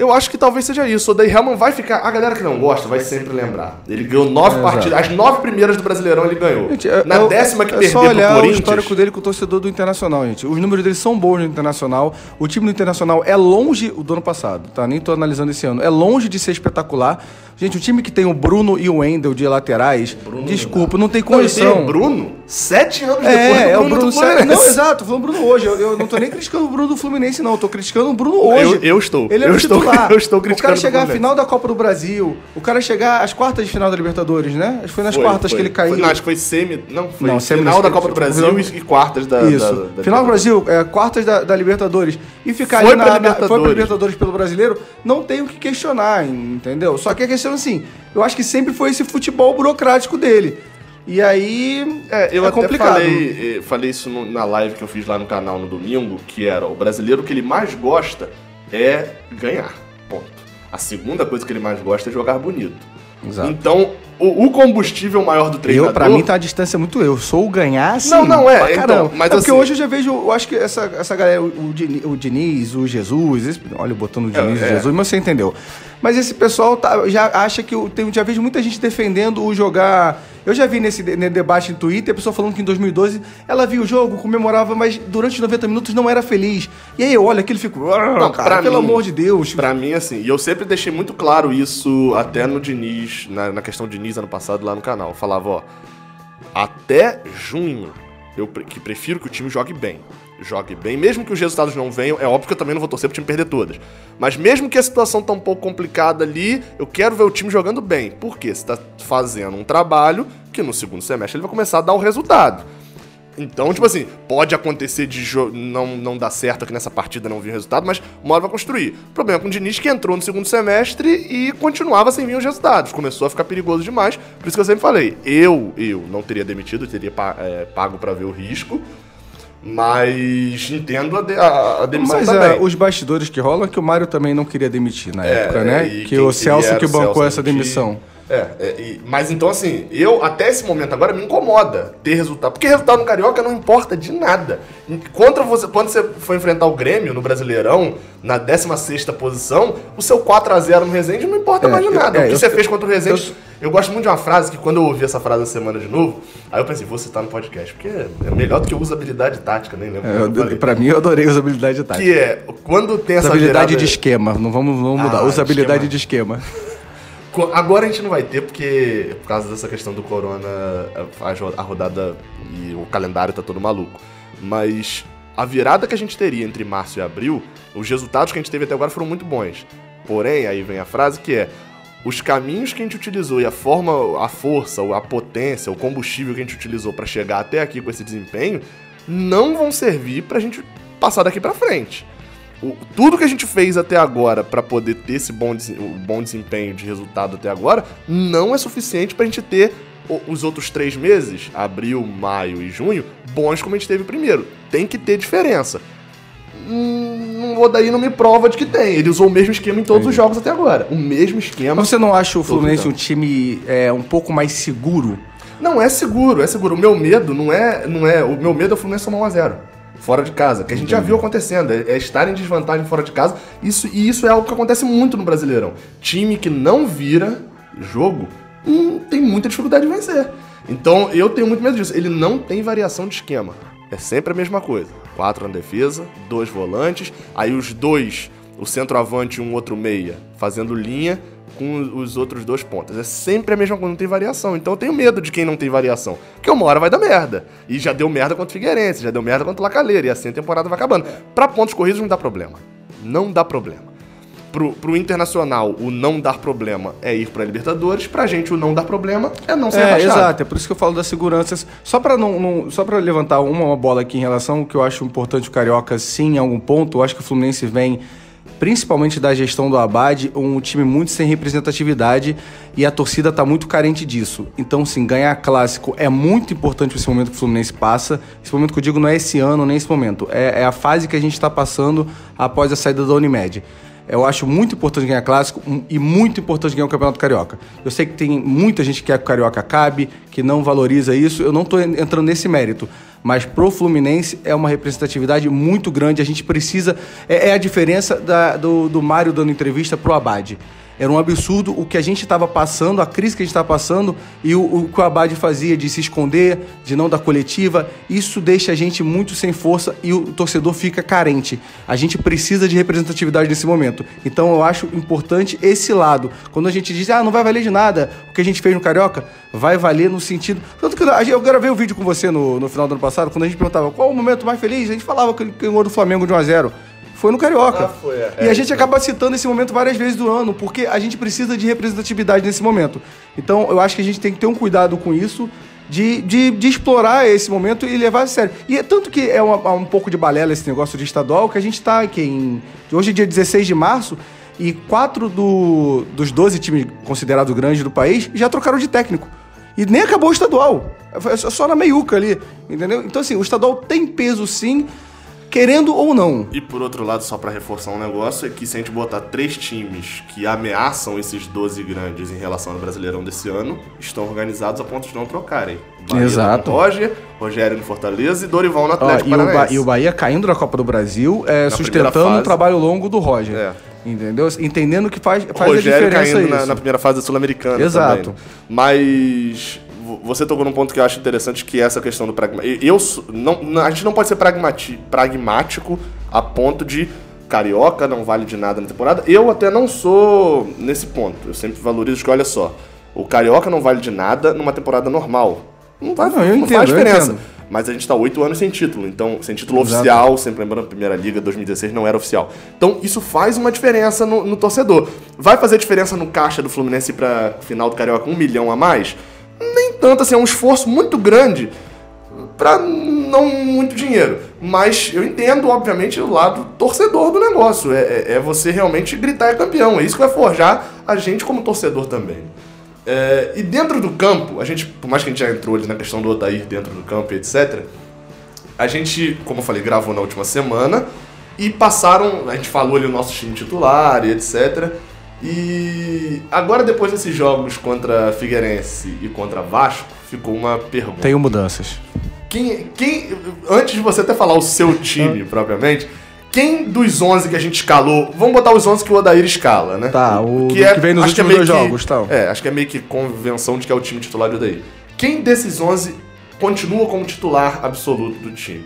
Speaker 1: Eu acho que talvez seja isso. O Day Hellman vai ficar. A galera que não gosta vai sempre lembrar. Ele ganhou nove
Speaker 2: É,
Speaker 1: partidas. As nove primeiras do Brasileirão ele ganhou.
Speaker 2: Gente, é-
Speaker 1: Na
Speaker 2: é
Speaker 1: décima que
Speaker 2: é
Speaker 1: perdeu
Speaker 2: só olhar
Speaker 1: pro
Speaker 2: o
Speaker 1: Corinthians.
Speaker 2: histórico dele com o torcedor do Internacional, gente. Os números dele são bons no Internacional. O time do Internacional é longe do ano passado, tá? Nem tô analisando esse ano. É longe de ser espetacular. Gente, o time que tem o Bruno e o Wendel de laterais, desculpa, não tem
Speaker 1: Não,
Speaker 2: condição.
Speaker 1: o Bruno, sete anos depois
Speaker 2: É,
Speaker 1: do
Speaker 2: é o
Speaker 1: Bruno
Speaker 2: Bruno
Speaker 1: do. Fluminense.
Speaker 2: Não, exato, tô falando Bruno hoje. Eu, eu não tô nem criticando o Bruno do Fluminense, não. Eu tô criticando o Bruno hoje.
Speaker 1: Eu- eu estou.
Speaker 2: Ele é
Speaker 1: Eu
Speaker 2: o
Speaker 1: estou-
Speaker 2: titular.
Speaker 1: eu estou
Speaker 2: O
Speaker 1: criticando
Speaker 2: cara
Speaker 1: o
Speaker 2: chegar à final da Copa do Brasil, o cara chegar às quartas de final da Libertadores, né? Acho que foi nas
Speaker 1: Foi,
Speaker 2: quartas
Speaker 1: foi.
Speaker 2: que ele caiu.
Speaker 1: Foi, não, acho que foi semi. Não, foi
Speaker 2: Não, semi-
Speaker 1: final da Copa do Brasil
Speaker 2: foi-
Speaker 1: e, quartas da.
Speaker 2: Isso.
Speaker 1: da- da-
Speaker 2: Final do
Speaker 1: da-
Speaker 2: Brasil, é, quartas da, da Libertadores. E ficar
Speaker 1: Foi
Speaker 2: ali na, na-
Speaker 1: Libertadores.
Speaker 2: foi pra Libertadores pelo brasileiro, não tem o que questionar, entendeu? Só que a questão assim, eu acho que sempre foi esse futebol burocrático dele. E aí
Speaker 1: É, eu
Speaker 2: é
Speaker 1: até
Speaker 2: complicado.
Speaker 1: falei, eh, falei isso no- na live que eu fiz lá no canal no domingo, que era o brasileiro que ele mais gosta é ganhar. Ponto. A segunda coisa que ele mais gosta é jogar bonito.
Speaker 2: Exato.
Speaker 1: Então, o, o combustível maior do treinador.
Speaker 2: Eu, pra mim, tá a distância muito eu. Sou o ganhar, sim.
Speaker 1: Não, não, é, então, mas
Speaker 2: é porque
Speaker 1: assim-
Speaker 2: hoje eu já vejo, eu acho que essa, essa galera, o, o Dini- o Diniz, o Jesus, esse- olha, botando o Diniz e
Speaker 1: É,
Speaker 2: o
Speaker 1: é.
Speaker 2: Jesus, mas você entendeu. Mas esse pessoal tá- já acha que. Tem, já vejo muita gente defendendo o jogar. Eu já vi nesse, nesse debate em Twitter a pessoa falando que em 2012 ela viu o jogo, comemorava, mas durante os 90 minutos não era feliz. E aí eu olho aquilo e fico. "Ah,
Speaker 1: Não,
Speaker 2: cara, pelo
Speaker 1: mim-
Speaker 2: amor de Deus.
Speaker 1: Pra mim, assim, e eu sempre deixei muito claro isso até no Diniz, na, na questão do Diniz ano passado lá no canal. Eu falava, ó, até junho, eu que prefiro que o time jogue bem. Jogue bem, mesmo que os resultados não venham, é óbvio que eu também não vou torcer pro time perder todas. Mas mesmo que a situação tá um pouco complicada ali, eu quero ver o time jogando bem. Por quê? Você tá fazendo um trabalho que no segundo semestre ele vai começar a dar o resultado. Então, tipo assim, pode acontecer de não, não dar certo aqui nessa partida, não vir o resultado, mas uma hora vai construir. O problema é com o Diniz que entrou no segundo semestre e continuava sem vir os resultados. Começou a ficar perigoso demais. Por isso que eu sempre falei, eu, eu não teria demitido, teria é, pago pra ver o risco. Mas entendo a, de- a- a demissão
Speaker 2: Mas
Speaker 1: também.
Speaker 2: é, os bastidores que rolam é que o Mário também não queria demitir na
Speaker 1: É,
Speaker 2: época, né?
Speaker 1: é, e
Speaker 2: que o Celso que bancou
Speaker 1: Celso
Speaker 2: essa demissão.
Speaker 1: É, é, e- mas então assim, eu até esse momento agora me incomoda ter resultado. Porque resultado no Carioca não importa de nada. Contra você, quando você for enfrentar o Grêmio no Brasileirão, na 16ª posição, o seu 4x0 no Resende não importa
Speaker 2: É,
Speaker 1: mais de
Speaker 2: eu-
Speaker 1: nada.
Speaker 2: é,
Speaker 1: o que
Speaker 2: eu-
Speaker 1: você fez contra o Resende.
Speaker 2: Eu-
Speaker 1: gosto muito de uma frase que quando eu ouvi essa frase na semana de novo, aí eu pensei, vou citar no podcast, porque é melhor do que usabilidade tática, nem lembro.
Speaker 2: É,
Speaker 1: eu
Speaker 2: eu, pra mim, eu adorei usabilidade tática.
Speaker 1: Que é, quando tem essa
Speaker 2: Usabilidade
Speaker 1: virada-
Speaker 2: de esquema, não vamos, vamos mudar.
Speaker 1: Ah,
Speaker 2: Usabilidade
Speaker 1: esquema.
Speaker 2: de esquema.
Speaker 1: Agora a gente não vai ter, porque por causa dessa questão do corona, a rodada e o calendário tá todo maluco. Mas a virada que a gente teria entre março e abril, os resultados que a gente teve até agora foram muito bons. Porém, aí vem a frase que é: os caminhos que a gente utilizou e a forma, a força, a potência, o combustível que a gente utilizou para chegar até aqui com esse desempenho, não vão servir pra gente passar daqui pra frente. O- tudo que a gente fez até agora pra poder ter esse bom, bom desempenho de resultado até agora não é suficiente pra gente ter os outros três meses, abril, maio e junho, bons como a gente teve primeiro. Tem que ter diferença. Hum, o Odaí não me prova de que tem. Ele usou o mesmo esquema em todos os jogos até agora. O mesmo esquema.
Speaker 2: Mas você não acha o Fluminense um time é, um pouco mais seguro?
Speaker 1: Não, é seguro, é seguro. O meu medo não é. Não é o meu medo é o Fluminense tomar 1x0. Fora de casa. Que a gente já viu acontecendo. É, é estar em desvantagem fora de casa. Isso, e isso é algo que acontece muito no Brasileirão. Time que não vira jogo hum, tem muita dificuldade de vencer. Então eu tenho muito medo disso. Ele não tem variação de esquema. É sempre a mesma coisa. Quatro na defesa, dois volantes, aí os dois, o centroavante e um outro meia, fazendo linha com os outros dois pontas. É sempre a mesma coisa, não tem variação. Então eu tenho medo de quem não tem variação. Porque uma hora vai dar merda. E já deu merda contra o Figueirense, já deu merda contra o Lacaleira. E assim a temporada vai acabando. Pra pontos corridos não dá problema. Não dá problema. Pro, pro Internacional, o não dar problema é ir pra Libertadores. Pra gente, o não dar problema é não ser
Speaker 2: É,
Speaker 1: rebaixado.
Speaker 2: exato. É por isso que eu falo da segurança. Só pra não, não- só para levantar uma, uma bola aqui em relação ao que eu acho importante o Carioca, sim, em algum ponto. Eu acho que o Fluminense vem, principalmente da gestão do Abad, um time muito sem representatividade e a torcida tá muito carente disso. Então, sim, ganhar clássico é muito importante esse momento que o Fluminense passa. Esse momento que eu digo não é esse ano, nem esse momento. É, é a fase que a gente está passando após a saída da Unimed. Eu acho muito importante ganhar clássico e muito importante ganhar o Campeonato Carioca. Eu sei que tem muita gente que quer que o Carioca acabe, que não valoriza isso. Eu não en- entrando nesse mérito. Mas pro Fluminense é uma representatividade muito grande. A gente precisa. É, é a diferença da- do, do Mário dando entrevista pro Abade. Era um absurdo o que a gente estava passando, a crise que a gente estava passando e o, o que o Abade fazia de se esconder, de não dar coletiva. Isso deixa a gente muito sem força e o torcedor fica carente. A gente precisa de representatividade nesse momento. Então eu acho importante esse lado. Quando a gente diz, ah, não vai valer de nada o que a gente fez no Carioca, vai valer no sentido. Tanto que eu gravei um vídeo com você no, no final do ano passado, quando a gente perguntava qual o momento mais feliz, a gente falava que ganhou do Flamengo de 1 a 0 Foi no Carioca.
Speaker 1: Ah, foi, é.
Speaker 2: E a
Speaker 1: É,
Speaker 2: gente
Speaker 1: isso
Speaker 2: acaba citando esse momento várias vezes do ano, porque a gente precisa de representatividade nesse momento. Então, eu acho que a gente tem que ter um cuidado com isso, de, de, de explorar esse momento e levar a sério. E é tanto que é uma- um pouco de balela esse negócio de estadual, que a gente tá aqui em. Hoje é dia 16 de março. E quatro do- dos 12 times considerados grandes do país já trocaram de técnico. E nem acabou o estadual. É só- só na meiuca ali, entendeu? Então, assim, o estadual tem peso sim, querendo ou não.
Speaker 1: E por outro lado, só pra reforçar um negócio, é que se a gente botar três times que ameaçam esses 12 grandes em relação ao Brasileirão desse ano, estão organizados a ponto de não trocarem. Bahia
Speaker 2: Exato.
Speaker 1: no Roger, Rogério no Fortaleza e Dorival no Atlético
Speaker 2: e, o Ba- e o Bahia caindo da Copa do Brasil, é,
Speaker 1: Na
Speaker 2: sustentando o trabalho longo do Roger.
Speaker 1: É.
Speaker 2: Entendeu? Entendendo que faz, faz a
Speaker 1: Rogério
Speaker 2: diferença
Speaker 1: caindo na, na primeira fase da Sul-Americana.
Speaker 2: Exato.
Speaker 1: também? Mas você tocou num ponto que eu acho interessante, que é essa questão do pragmatismo. Eu, não, a gente não pode ser pragmático a ponto de carioca não vale de nada na temporada. Eu até não sou nesse ponto. Eu sempre valorizo que, olha só, o carioca não vale de nada numa temporada normal. Não, vai,
Speaker 2: Não, eu
Speaker 1: não
Speaker 2: entendo,
Speaker 1: faz diferença. Mas a gente tá oito anos sem título, então, sem título
Speaker 2: Exato.
Speaker 1: oficial, sempre lembrando, a Primeira Liga 2016 não era oficial. Então, isso faz uma diferença no, no torcedor. Vai fazer diferença no caixa do Fluminense pra final do Carioca um milhão a mais? Tanto, assim, é um esforço muito grande pra não muito dinheiro. Mas eu entendo, obviamente, o lado torcedor do negócio. É, é- é você realmente gritar é campeão. É isso que vai forjar a gente como torcedor também. É, e dentro do campo, a gente, por mais que a gente já entrou ali na questão do Odair dentro do campo etc., a gente, como eu falei, gravou na última semana e passaram, a gente falou ali o nosso time titular e etc. E agora, depois desses jogos contra Figueirense e contra Vasco, ficou uma pergunta.
Speaker 2: Tenho mudanças.
Speaker 1: Quem, quem, antes de você até falar o seu time propriamente, quem dos 11 que a gente escalou, vamos botar os 11 que o Odair escala, né?
Speaker 2: Tá, o do que vem nos
Speaker 1: que é
Speaker 2: últimos
Speaker 1: meio
Speaker 2: dois
Speaker 1: que-
Speaker 2: jogos, tal.
Speaker 1: É, acho que é meio que convenção de que é o time titular do Odair. Quem desses 11 continua como titular absoluto do time?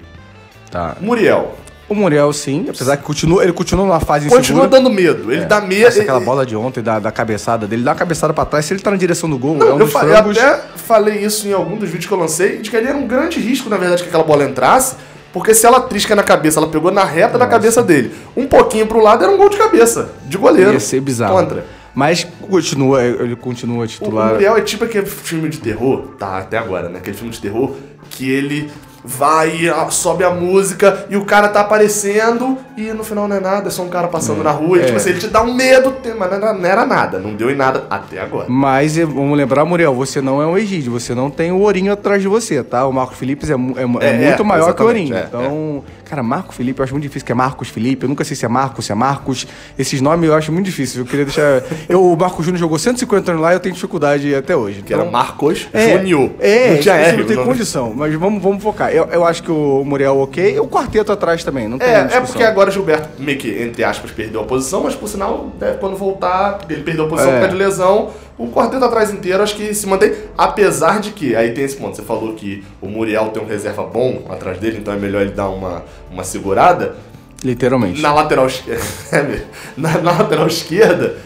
Speaker 2: Tá.
Speaker 1: Muriel.
Speaker 2: O Muriel, sim, apesar que continua, ele continua numa fase
Speaker 1: Continua
Speaker 2: insegura.
Speaker 1: dando medo. Ele dá medo.
Speaker 2: Essa aquela bola de ontem, da, da cabeçada dele, dá uma cabeçada pra trás, se ele tá na direção do gol,
Speaker 1: Não,
Speaker 2: é um
Speaker 1: eu, eu até falei isso em algum dos vídeos que eu lancei, de que ali era um grande risco, na verdade, que aquela bola entrasse, porque se ela trisca na cabeça, ela pegou na reta da cabeça dele. Um pouquinho pro lado era um gol de cabeça, de goleiro.
Speaker 2: Ia ser bizarro.
Speaker 1: Contra.
Speaker 2: Mas continua, ele continua
Speaker 1: O
Speaker 2: titular.
Speaker 1: Muriel é tipo aquele filme de terror, tá até agora, né? Aquele filme de terror que ele vai, sobe a música e o cara tá aparecendo e no final não é nada, é só um cara passando na rua. E
Speaker 2: é.
Speaker 1: tipo assim, ele te dá um medo, mas não era, não era nada, não deu em nada até agora.
Speaker 2: Mas vamos lembrar, Muriel, você não é um Egídio, você não tem o Ourinho atrás de você, tá? O Marco Felipe é, é é
Speaker 1: É,
Speaker 2: muito
Speaker 1: é,
Speaker 2: maior que o Ourinho.
Speaker 1: é,
Speaker 2: então, cara, Marco Felipe, eu acho muito difícil que é Marcos Felipe. Eu nunca sei se é Marcos, se é Marcos. Esses nomes eu acho muito difícil. Eu queria deixar. eu, o Marco Júnior jogou 150 anos lá e eu tenho dificuldade até hoje.
Speaker 1: Que era
Speaker 2: Então,
Speaker 1: Marcos
Speaker 2: É,
Speaker 1: Júnior.
Speaker 2: É, isso
Speaker 1: R.
Speaker 2: não tem
Speaker 1: o nome.
Speaker 2: condição. Mas vamos, vamos focar. Eu, eu acho que o Muriel ok. E o quarteto atrás também, não tem
Speaker 1: É, é porque agora Gilberto meio que, entre aspas, perdeu a posição, mas por sinal, deve, quando voltar, ele perdeu a posição
Speaker 2: É.
Speaker 1: por causa de lesão, o quarteto atrás inteiro acho que se mantém. Apesar de que, aí tem esse ponto, você falou que o Muriel tem um reserva bom atrás dele, então é melhor ele dar uma, uma segurada.
Speaker 2: Literalmente.
Speaker 1: Na lateral, esque- é na, na lateral esquerda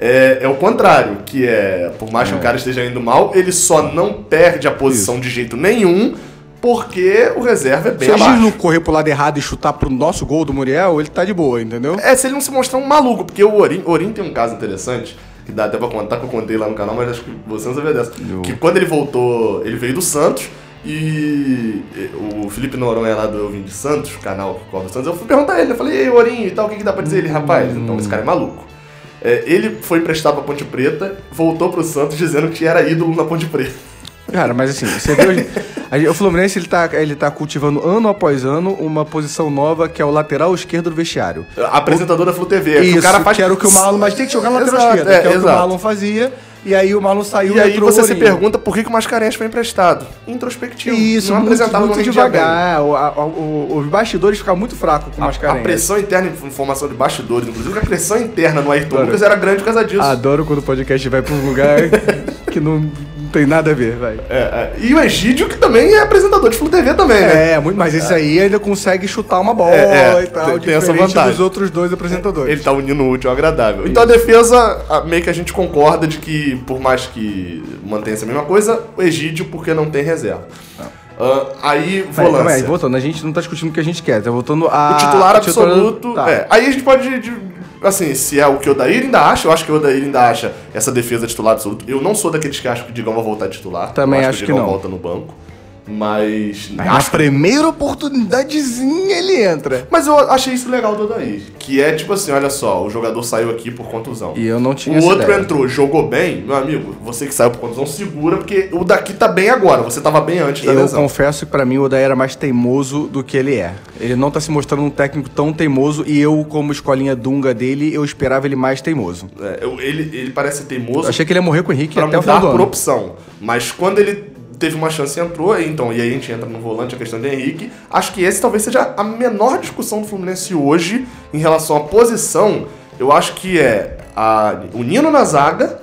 Speaker 1: é, é o contrário, que é, por mais que o cara esteja indo mal, ele só não perde a posição de jeito nenhum, porque o reserva é bem
Speaker 2: Se a gente
Speaker 1: abaixo.
Speaker 2: não correr pro lado errado e chutar pro nosso gol do Muriel, ele tá de boa, entendeu?
Speaker 1: É, se ele não se mostrar um maluco, porque o Orim, Orim tem um caso interessante, que dá até pra contar, que eu contei lá no canal, mas acho que você não sabia dessa.
Speaker 2: Eu-
Speaker 1: Que quando ele voltou, ele veio do Santos, e o Felipe Noronha lá do Eu Vim de Santos, canal que cobre o Santos, eu fui perguntar a ele, eu falei, e aí, Orim e tal, o que, que dá pra dizer? Ele, rapaz, então esse cara é maluco. É, ele foi emprestado pra Ponte Preta, voltou pro Santos dizendo que era ídolo na Ponte Preta.
Speaker 2: Cara, mas assim, você vê a- O Fluminense ele tá, ele tá cultivando ano após ano uma posição nova que é o lateral esquerdo do vestiário.
Speaker 1: Apresentador da Flu TV. que
Speaker 2: Isso,
Speaker 1: o cara faz...
Speaker 2: que era o que o Marlon. Mas tem que jogar na lateral
Speaker 1: Exato,
Speaker 2: esquerda,
Speaker 1: é,
Speaker 2: que é o que o. Marlon fazia. E aí o Marlon saiu
Speaker 1: E aí
Speaker 2: entrou o
Speaker 1: você se pergunta por que, que o Mascarenhas foi emprestado. Introspectivo.
Speaker 2: Isso,
Speaker 1: não
Speaker 2: muito,
Speaker 1: apresentava
Speaker 2: muito devagar. O, a- o- os bastidores ficam muito fracos com o
Speaker 1: A
Speaker 2: Mascarenhas.
Speaker 1: pressão interna em formação de bastidores, inclusive a pressão interna no Ayrton. Lucas era grande por causa disso.
Speaker 2: Adoro quando o podcast vai pra um lugar que não tem nada a ver, vai.
Speaker 1: É, é. E o Egídio, que também é apresentador de Flu TV também, né?
Speaker 2: É, muito, mas esse aí ainda consegue chutar uma bola
Speaker 1: É, é,
Speaker 2: e tal,
Speaker 1: tem- tem essa vantagem.
Speaker 2: dos outros dois apresentadores.
Speaker 1: Ele tá unindo o útil ao agradável. Então a defesa, a- meio que a gente concorda de que, por mais que mantenha essa mesma coisa, o Egídio, porque não tem reserva. Ah, aí,
Speaker 2: Mas, calma aí,
Speaker 1: volância.
Speaker 2: voltando, a gente não tá discutindo o que a gente quer, tá voltando a...
Speaker 1: O titular absoluto.
Speaker 2: tá.
Speaker 1: é. Aí a gente pode. de- Assim, se é o que o Odair ainda acha, eu acho que o Odair ainda acha essa defesa titular absoluto. Eu não sou daqueles que acham que o Digão vai voltar titular.
Speaker 2: Também
Speaker 1: eu
Speaker 2: acho
Speaker 1: que o
Speaker 2: que não.
Speaker 1: volta no banco. Mas.
Speaker 2: Mas na primeira oportunidadezinha ele entra.
Speaker 1: Mas eu achei isso legal do Odair. Que é tipo assim: olha só, o jogador saiu aqui por contusão.
Speaker 2: E eu não tinha
Speaker 1: O outro
Speaker 2: ideia.
Speaker 1: entrou, jogou bem, meu amigo, você que saiu por contusão, segura, porque o daqui tá bem agora, você tava bem antes da
Speaker 2: Eu
Speaker 1: lesão.
Speaker 2: confesso que pra mim o Odair era mais teimoso do que ele é. Ele não tá se mostrando um técnico tão teimoso e eu, como escolinha dunga dele, eu esperava ele mais teimoso.
Speaker 1: É, eu- ele, ele parece teimoso
Speaker 2: Eu achei que ele ia morrer com o Henrique
Speaker 1: pra
Speaker 2: até o final
Speaker 1: mudar
Speaker 2: do
Speaker 1: por
Speaker 2: ano.
Speaker 1: opção. Mas quando ele teve uma chance e entrou, então, e aí a gente entra no volante, a questão do Henrique. Acho que esse talvez seja a menor discussão do Fluminense hoje em relação à posição. Eu acho que é a, o Nino na zaga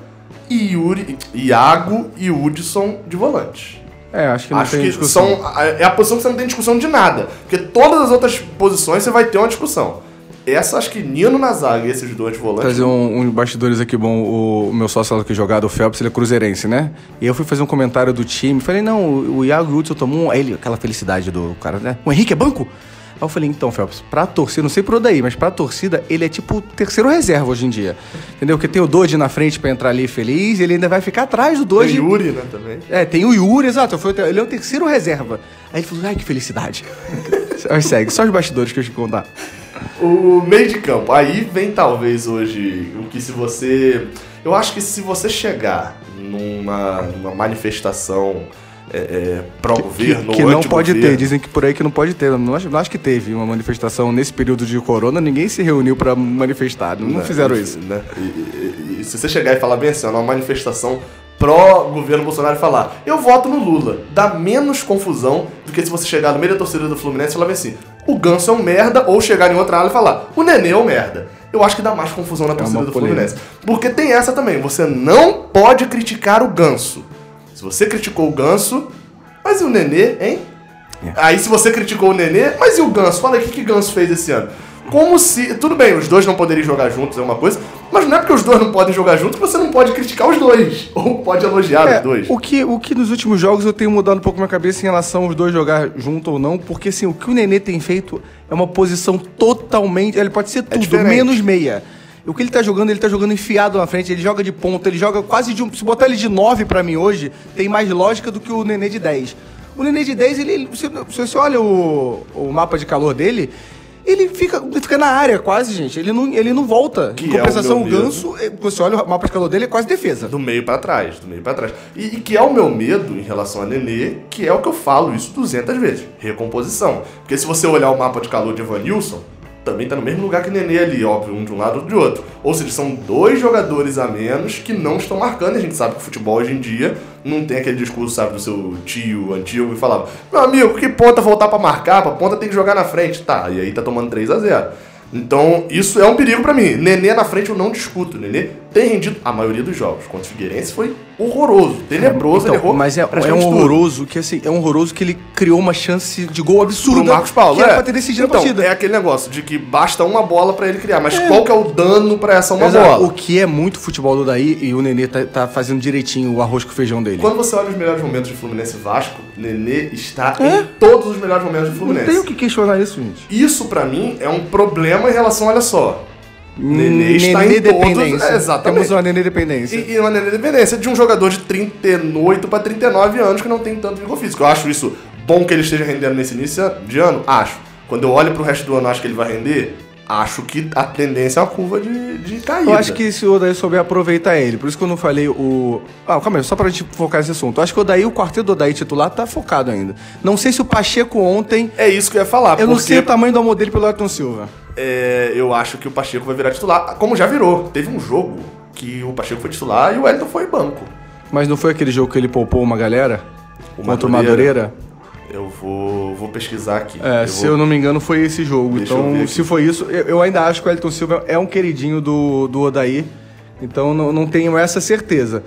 Speaker 1: e Yuri, Iago e Hudson de volante.
Speaker 2: É, acho que não
Speaker 1: Acho
Speaker 2: tem
Speaker 1: que
Speaker 2: discussão.
Speaker 1: são, é a posição que você não tem discussão de nada. Porque todas as outras posições você vai ter uma discussão. Essa, acho que Nino na zaga esses dois de volante.
Speaker 2: Trazer um, um bastidores aqui bom. O, o meu sócio lá que jogado, o Phelps, ele é cruzeirense, né? E eu fui fazer um comentário do time. Falei, não, o, o Iago o Hudson tomou um. Aí ele, aquela felicidade do cara, né? O Henrique é banco? Aí eu falei, então, Phelps, pra torcida, não sei por onde aí, mas pra torcida, ele é tipo o terceiro reserva hoje em dia. Entendeu? Porque tem o Dodge na frente pra entrar ali feliz, ele ainda vai ficar atrás do
Speaker 1: Tem
Speaker 2: Dodge.
Speaker 1: Yuri, né, também.
Speaker 2: É, tem o Yuri, exato. O ele é o terceiro reserva. Aí ele falou, ai, que felicidade. Mas segue, só os bastidores que eu te contar.
Speaker 1: O meio de campo. Aí vem talvez hoje o que se você... Eu acho que se você chegar numa, numa manifestação é, é, pró-governo
Speaker 2: que
Speaker 1: ou
Speaker 2: não pode ter, dizem que por aí que não pode ter. Eu Não acho, não acho que teve uma manifestação nesse período de corona, ninguém se reuniu pra manifestar. Não,
Speaker 1: né,
Speaker 2: fizeram isso.
Speaker 1: Né? E, e- e se você chegar e falar bem assim, ó, numa manifestação pró-governo Bolsonaro e falar, eu voto no Lula, dá menos confusão do que se você chegar no meio da torcida do Fluminense e falar bem assim, o Ganso é um merda, ou chegar em outra ala e falar, o Nenê é um merda. Eu acho que dá mais confusão na torcida
Speaker 2: uma
Speaker 1: do. Fluminense. Porque tem essa também, você não pode criticar o Ganso. Se você criticou o Ganso, mas e o Nenê, hein?
Speaker 2: É.
Speaker 1: Aí se você criticou o Nenê, mas e o Ganso? Fala aí o que, que Ganso fez esse ano. Como se. Tudo bem, os dois não poderiam jogar juntos, é uma coisa, mas não é porque os dois não podem jogar juntos que você não pode criticar os dois. Ou pode elogiar
Speaker 2: É,
Speaker 1: os dois.
Speaker 2: o, que, o que nos últimos jogos eu tenho mudado um pouco minha cabeça em relação aos dois jogar junto ou não, porque assim, o que o Nenê tem feito é uma posição totalmente. Ele pode ser tudo,
Speaker 1: diferente.
Speaker 2: menos meia. O que ele tá jogando, ele tá jogando enfiado na frente, ele joga de ponta, ele joga quase de um. Se botar ele de 9 pra mim hoje, tem mais lógica do que o Nenê de 10. O Nenê de 10, ele. ele- Se, se você olha o, o mapa de calor dele, ele fica, ele fica na área quase, gente. Ele não, ele não volta.
Speaker 1: Que
Speaker 2: em
Speaker 1: é o
Speaker 2: compensação, o Ganso, eh, você olha o mapa de calor dele, é quase defesa.
Speaker 1: Do meio pra trás, do meio pra trás. E, e que é o meu medo em relação a Nenê, que é o que eu falo isso 200 vezes, recomposição. Porque se você olhar o mapa de calor de Evanilson, também tá no mesmo lugar que Nenê ali, óbvio, um de um lado ou de outro. Ou seja, são dois jogadores a menos que não estão marcando. A gente sabe que o futebol hoje em dia não tem aquele discurso, sabe, do seu tio antigo que falava: Meu amigo, que ponta voltar pra marcar? Pra ponta tem que jogar na frente. Tá, e aí tá tomando 3 a 0 Então, isso é um perigo pra mim. Nenê na frente eu não discuto. Nenê tem rendido a maioria dos jogos. Contra o Figueirense foi horroroso, tenebroso, ele
Speaker 2: Então, mas é, é um
Speaker 1: tudo.
Speaker 2: horroroso que assim, é um horroroso que ele criou uma chance de gol
Speaker 1: Pro
Speaker 2: absurda
Speaker 1: Marcos Paulo,
Speaker 2: que era
Speaker 1: é.
Speaker 2: pra ter decidido
Speaker 1: então,
Speaker 2: a partida.
Speaker 1: É aquele negócio de que basta uma bola pra ele criar, mas qual que é o dano pra essa uma
Speaker 2: Exato.
Speaker 1: bola?
Speaker 2: O que é muito futebol do Daí e o Nenê tá, tá fazendo direitinho o arroz com feijão dele.
Speaker 1: Quando você olha os melhores momentos de Fluminense Vasco, Nenê está
Speaker 2: É?
Speaker 1: em todos os melhores momentos de
Speaker 2: Não tem o
Speaker 1: Fluminense.
Speaker 2: que questionar isso, gente.
Speaker 1: Isso pra mim é um problema em relação, olha só. Nenê está em todos.
Speaker 2: dependência.
Speaker 1: É, exatamente.
Speaker 2: Temos uma Nenê dependência.
Speaker 1: E, e uma dependência de um jogador de 38 para 39 anos que não tem tanto vigor físico. Eu acho isso bom que ele esteja rendendo nesse início de ano? Acho. Quando eu olho pro resto do ano, acho que ele vai render? Acho que a tendência é uma curva de, de caída.
Speaker 2: Eu acho que se o Odaí souber aproveitar ele, por isso que eu não falei o. Ah, calma aí, só pra gente focar nesse assunto. Eu acho que o Odaí, o quarteto do Odaí titular, tá focado ainda. Não sei se o Pacheco ontem.
Speaker 1: É isso que eu ia falar.
Speaker 2: Eu não sei o tamanho do amor dele pelo Ayrton Silva.
Speaker 1: É, eu acho que o Pacheco vai virar titular, como já virou. Teve um jogo que o Pacheco foi titular e o Wellington foi banco.
Speaker 2: Mas não foi aquele jogo que ele poupou uma galera?
Speaker 1: O
Speaker 2: contra o
Speaker 1: Madureira? Eu vou, vou pesquisar aqui.
Speaker 2: É,
Speaker 1: eu
Speaker 2: se
Speaker 1: vou-
Speaker 2: eu não me engano, foi esse jogo.
Speaker 1: Deixa
Speaker 2: então, se foi isso, eu, eu ainda acho que o Elton Silva é um queridinho do, do Odaí. Então, não, não tenho essa certeza.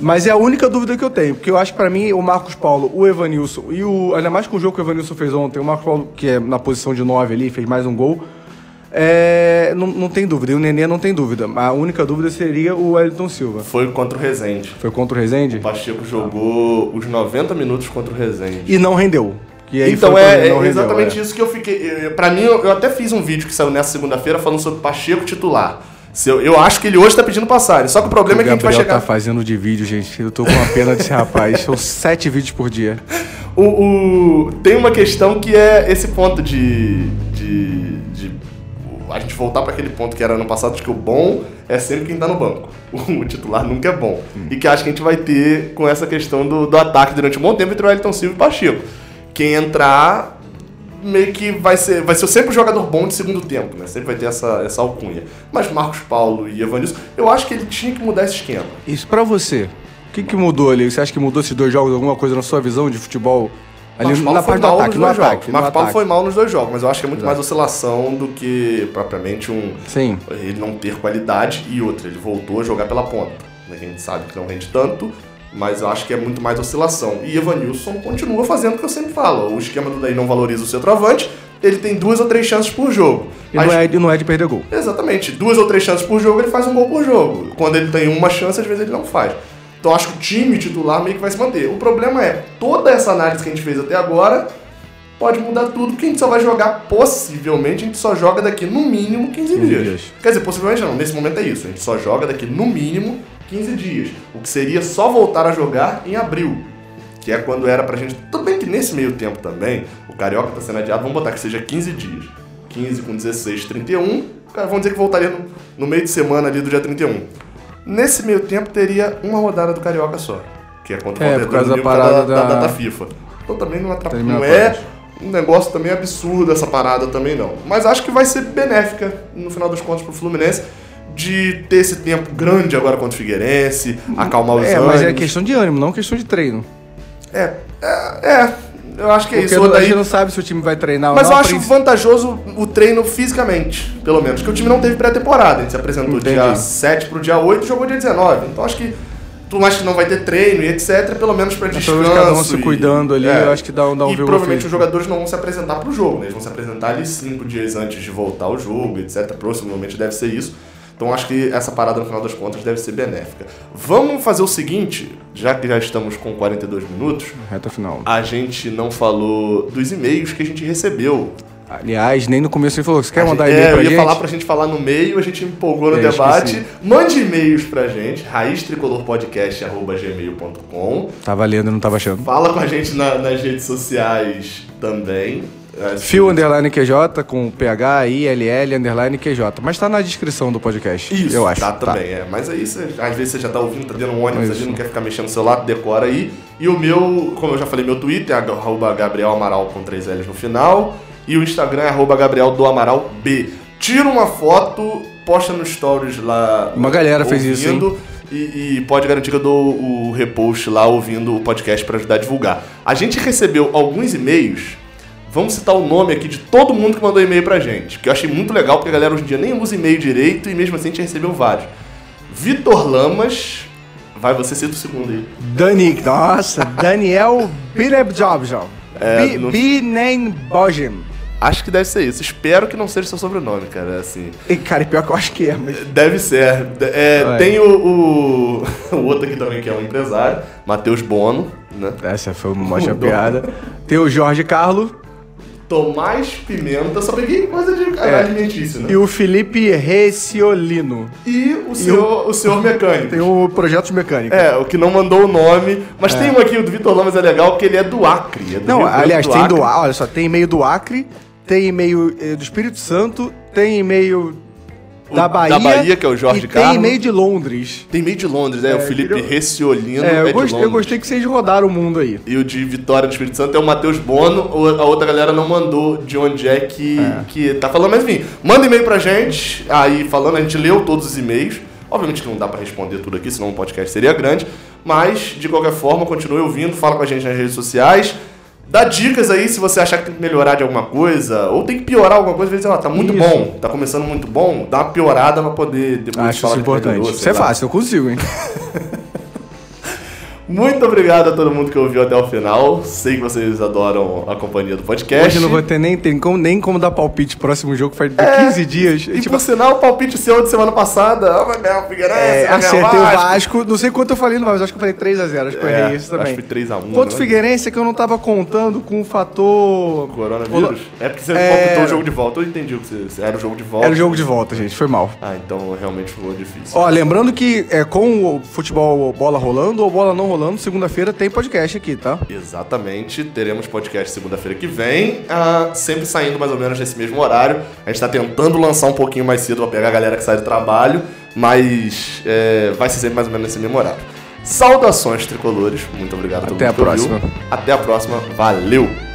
Speaker 2: Mas é a única dúvida que eu tenho. Porque eu acho que pra mim, o Marcos Paulo, o Evanilson e o. Ainda mais com o jogo que o Evanilson fez ontem, o Marcos Paulo, que é na posição de 9 ali, fez mais um gol. É, não, não tem dúvida. E o Nenê não tem dúvida. A única dúvida seria o Wellington Silva.
Speaker 1: Foi contra o Rezende.
Speaker 2: Foi contra o Rezende?
Speaker 1: O Pacheco jogou os 90 minutos contra o Rezende.
Speaker 2: E não rendeu.
Speaker 1: Então é, é
Speaker 2: rendeu,
Speaker 1: exatamente
Speaker 2: é.
Speaker 1: isso que eu fiquei. eu- Pra mim, eu, eu até fiz um vídeo que saiu nessa segunda-feira falando sobre Pacheco titular. Eu, eu acho que ele hoje tá pedindo passagem. Só que o problema
Speaker 2: O
Speaker 1: é que a gente vai
Speaker 2: Gabriel
Speaker 1: chegar.
Speaker 2: tá fazendo de vídeo, gente. Eu tô com uma pena desse rapaz. São sete vídeos por dia.
Speaker 1: O, o- tem uma questão que é esse ponto de, de- a gente voltar para aquele ponto que era ano passado, de que o bom é sempre quem tá no banco. O titular nunca é bom. E que acho que a gente vai ter com essa questão do, do ataque durante um bom tempo entre o Elton Silva e o Pacheco. Quem entrar meio que vai ser, vai ser sempre o jogador bom de segundo tempo, né? Sempre vai ter essa, essa alcunha. Mas Marcos Paulo e Evanilson, eu acho que ele tinha que mudar esse esquema.
Speaker 2: Isso pra você. O que, que mudou ali? Você acha que mudou esses dois jogos alguma coisa na sua visão de futebol? Ali
Speaker 1: Marcos Paulo
Speaker 2: na
Speaker 1: foi
Speaker 2: parte do ataque, no
Speaker 1: dois
Speaker 2: ataque.
Speaker 1: jogos. Marcos Paulo
Speaker 2: ataque.
Speaker 1: foi mal nos dois jogos, mas eu acho que é muito mais oscilação do que propriamente um
Speaker 2: Sim.
Speaker 1: ele não ter qualidade e outra, ele voltou a jogar pela ponta. A gente sabe que não rende tanto, mas eu acho que é muito mais oscilação. E Evanilson continua fazendo o que eu sempre falo. O esquema do daí não valoriza o centroavante, ele tem duas ou três chances por jogo.
Speaker 2: E
Speaker 1: As-
Speaker 2: não, é, e não é de perder gol.
Speaker 1: Exatamente. Duas ou três chances por jogo, ele faz um gol por jogo. Quando ele tem uma chance, às vezes ele não faz. Então acho que o time titular meio que vai se manter. O problema é, toda essa análise que a gente fez até agora pode mudar tudo, porque a gente só vai jogar, possivelmente, a gente só joga daqui no mínimo 15,
Speaker 2: 15
Speaker 1: dias.
Speaker 2: dias.
Speaker 1: Quer dizer, possivelmente não, nesse momento é isso. A gente só joga daqui no mínimo 15 dias. O que seria só voltar a jogar em abril. Que é quando era pra gente. Tudo bem que nesse meio tempo também, o Carioca tá sendo adiado, vamos botar que seja 15 dias. 15 com 16, 31. Cara, vamos dizer que voltaria no, no meio de semana ali do dia 31. Nesse meio tempo teria uma rodada do Carioca só. Que é contra o
Speaker 2: É, por causa da parada
Speaker 1: da, da
Speaker 2: da-
Speaker 1: data FIFA. Então também não, atrapalha, não é um negócio também absurdo essa parada também não. Mas acho que vai ser benéfica, no final das contas, pro Fluminense. De ter esse tempo grande agora contra o Figueirense, acalmar os
Speaker 2: É,
Speaker 1: ânimos.
Speaker 2: mas é questão de ânimo, não questão de treino.
Speaker 1: É, é, é, eu acho que é
Speaker 2: Porque
Speaker 1: isso.
Speaker 2: a
Speaker 1: O Odaí-
Speaker 2: gente não sabe se o time vai treinar
Speaker 1: Mas
Speaker 2: ou
Speaker 1: eu
Speaker 2: não.
Speaker 1: acho
Speaker 2: a princ-
Speaker 1: vantajoso o treino fisicamente, pelo menos. Porque o time não teve pré-temporada. A gente se apresentou
Speaker 2: Entendi.
Speaker 1: dia 7 pro dia 8 e jogou dia 19. Então acho que, por mais que não vai ter treino e etc., pelo menos pra
Speaker 2: Mas
Speaker 1: descanso.
Speaker 2: menos cada um se
Speaker 1: e-
Speaker 2: cuidando ali, eu acho que dá um- dá um
Speaker 1: E provavelmente os jogadores não vão se apresentar pro jogo, né? Eles vão se apresentar ali cinco dias antes de voltar ao jogo, etc. Provavelmente deve ser isso. Então acho que essa parada, no final das contas, deve ser benéfica. Vamos fazer o seguinte, já que já estamos com 42 minutos,
Speaker 2: Reta final.
Speaker 1: a gente não falou dos e-mails que a gente recebeu.
Speaker 2: Aliás, nem no começo ele falou, você quer mandar
Speaker 1: gente-
Speaker 2: e-mail
Speaker 1: é,
Speaker 2: pra
Speaker 1: eu ia
Speaker 2: gente?
Speaker 1: falar pra gente falar no meio, a gente empolgou no
Speaker 2: É,
Speaker 1: debate. Mande e-mails pra gente, raiztricolorpodcast.gmail.com
Speaker 2: Tava lendo, não tava achando.
Speaker 1: Fala com a gente na- nas redes sociais também.
Speaker 2: Fio underline QJ com PH, ILL underline QJ. Mas tá na descrição do podcast.
Speaker 1: Isso,
Speaker 2: eu acho.
Speaker 1: tá também, é. Mas aí, você, às vezes você já tá ouvindo, tá dentro de um ônibus
Speaker 2: Isso.
Speaker 1: ali, não quer ficar mexendo no celular, decora aí. E o meu, como eu já falei, meu Twitter é arroba Gabriel Amaral com três L's no final. E o Instagram é arroba Gabriel do Amaral B. Tira uma foto, posta no stories lá.
Speaker 2: Uma galera fez isso,
Speaker 1: ouvindo, E, e pode garantir que eu dou o repost lá ouvindo o podcast pra ajudar a divulgar. A gente recebeu alguns e-mails. Vamos citar o nome aqui de todo mundo que mandou e-mail pra gente. Que eu achei muito legal, porque a galera hoje em dia nem usa e-mail direito e mesmo assim a gente recebeu vários. Vitor Lamas. Vai, você cita o segundo aí.
Speaker 2: Dani, nossa, Daniel Binebjobjov.
Speaker 1: É, não-
Speaker 2: Binen Bojim.
Speaker 1: Acho que deve ser isso. Espero que não seja seu sobrenome, cara. Assim.
Speaker 2: E, Cara, pior que eu acho que é, mas...
Speaker 1: Deve ser. É, tem o, o, o outro aqui também que é um empresário, Matheus Bono, né?
Speaker 2: Essa foi uma ótima piada. Tem o Jorge Carlo
Speaker 1: Tomás Pimenta, só peguei coisa de
Speaker 2: É.
Speaker 1: alimentício, né?
Speaker 2: e o Felipe Reciolino.
Speaker 1: E o senhor, o senhor mecânico.
Speaker 2: Tem o Projetos Mecânicos.
Speaker 1: É, o que não mandou o nome. Mas tem um aqui, o do Vitor Lamas é legal, porque ele é do Acre. é do
Speaker 2: Não,
Speaker 1: Rio
Speaker 2: aliás, tem do
Speaker 1: Acre.
Speaker 2: Acre, olha só, tem e-mail do Acre, tem e-mail eh, do Espírito Santo, tem e-mail da Bahia.
Speaker 1: da Bahia, que é o Jorge
Speaker 2: e
Speaker 1: Carlos.
Speaker 2: tem e-mail de Londres.
Speaker 1: Tem meio de Londres, né? o Felipe
Speaker 2: queria-
Speaker 1: Reciolino
Speaker 2: É,
Speaker 1: é,
Speaker 2: eu,
Speaker 1: de
Speaker 2: gostei, eu gostei que vocês rodaram o mundo aí.
Speaker 1: E o de Vitória do Espírito Santo é o Matheus Bono. A outra galera não mandou de onde é que, que tá falando. Mas enfim, manda e-mail pra gente. Aí falando, a gente leu todos os e-mails. Obviamente que não dá pra responder tudo aqui, senão o podcast seria grande. Mas, de qualquer forma, continue ouvindo, fala com a gente nas redes sociais. Dá dicas aí se você achar que tem que melhorar de alguma coisa, ou tem que piorar alguma coisa, às vezes, ó, tá muito
Speaker 2: Isso.
Speaker 1: bom, tá começando muito bom, dá uma piorada pra poder depois
Speaker 2: Acho
Speaker 1: falar
Speaker 2: isso
Speaker 1: melhorou,
Speaker 2: importante.
Speaker 1: sei
Speaker 2: Isso é
Speaker 1: lá.
Speaker 2: fácil, eu consigo, hein?
Speaker 1: Muito obrigado a todo mundo que ouviu até o final. Sei que vocês adoram a companhia do podcast.
Speaker 2: Hoje não vou ter nem, tem como, nem como dar palpite próximo jogo, faz
Speaker 1: É,
Speaker 2: 15 dias.
Speaker 1: E
Speaker 2: tipo,
Speaker 1: por sinal, o palpite seu de semana passada, ah, vai ganhar o Figueirense,
Speaker 2: é, acertei o Vasco. Não sei quanto eu falei no Vasco, acho que eu falei 3x0, acho que eu
Speaker 1: É,
Speaker 2: errei isso também.
Speaker 1: acho que foi 3 a 1,
Speaker 2: Quanto
Speaker 1: né?
Speaker 2: Figueirense é que eu não tava contando com o fator...
Speaker 1: Coronavírus? É porque você
Speaker 2: É.
Speaker 1: palpitou o jogo de volta. Eu entendi o que você... Era o jogo de volta.
Speaker 2: Era o jogo de volta, gente, foi mal.
Speaker 1: Ah, então realmente ficou difícil.
Speaker 2: Ó, lembrando que é, com o futebol bola rolando ou bola não rolando, segunda-feira tem podcast aqui, tá?
Speaker 1: Exatamente, teremos podcast segunda-feira que vem, ah, sempre saindo mais ou menos nesse mesmo horário. A gente tá tentando lançar um pouquinho mais cedo pra pegar a galera que sai do trabalho, mas é, vai ser sempre mais ou menos nesse mesmo horário. Saudações tricolores, muito obrigado a todo
Speaker 2: Até a próxima.
Speaker 1: Até a próxima, valeu!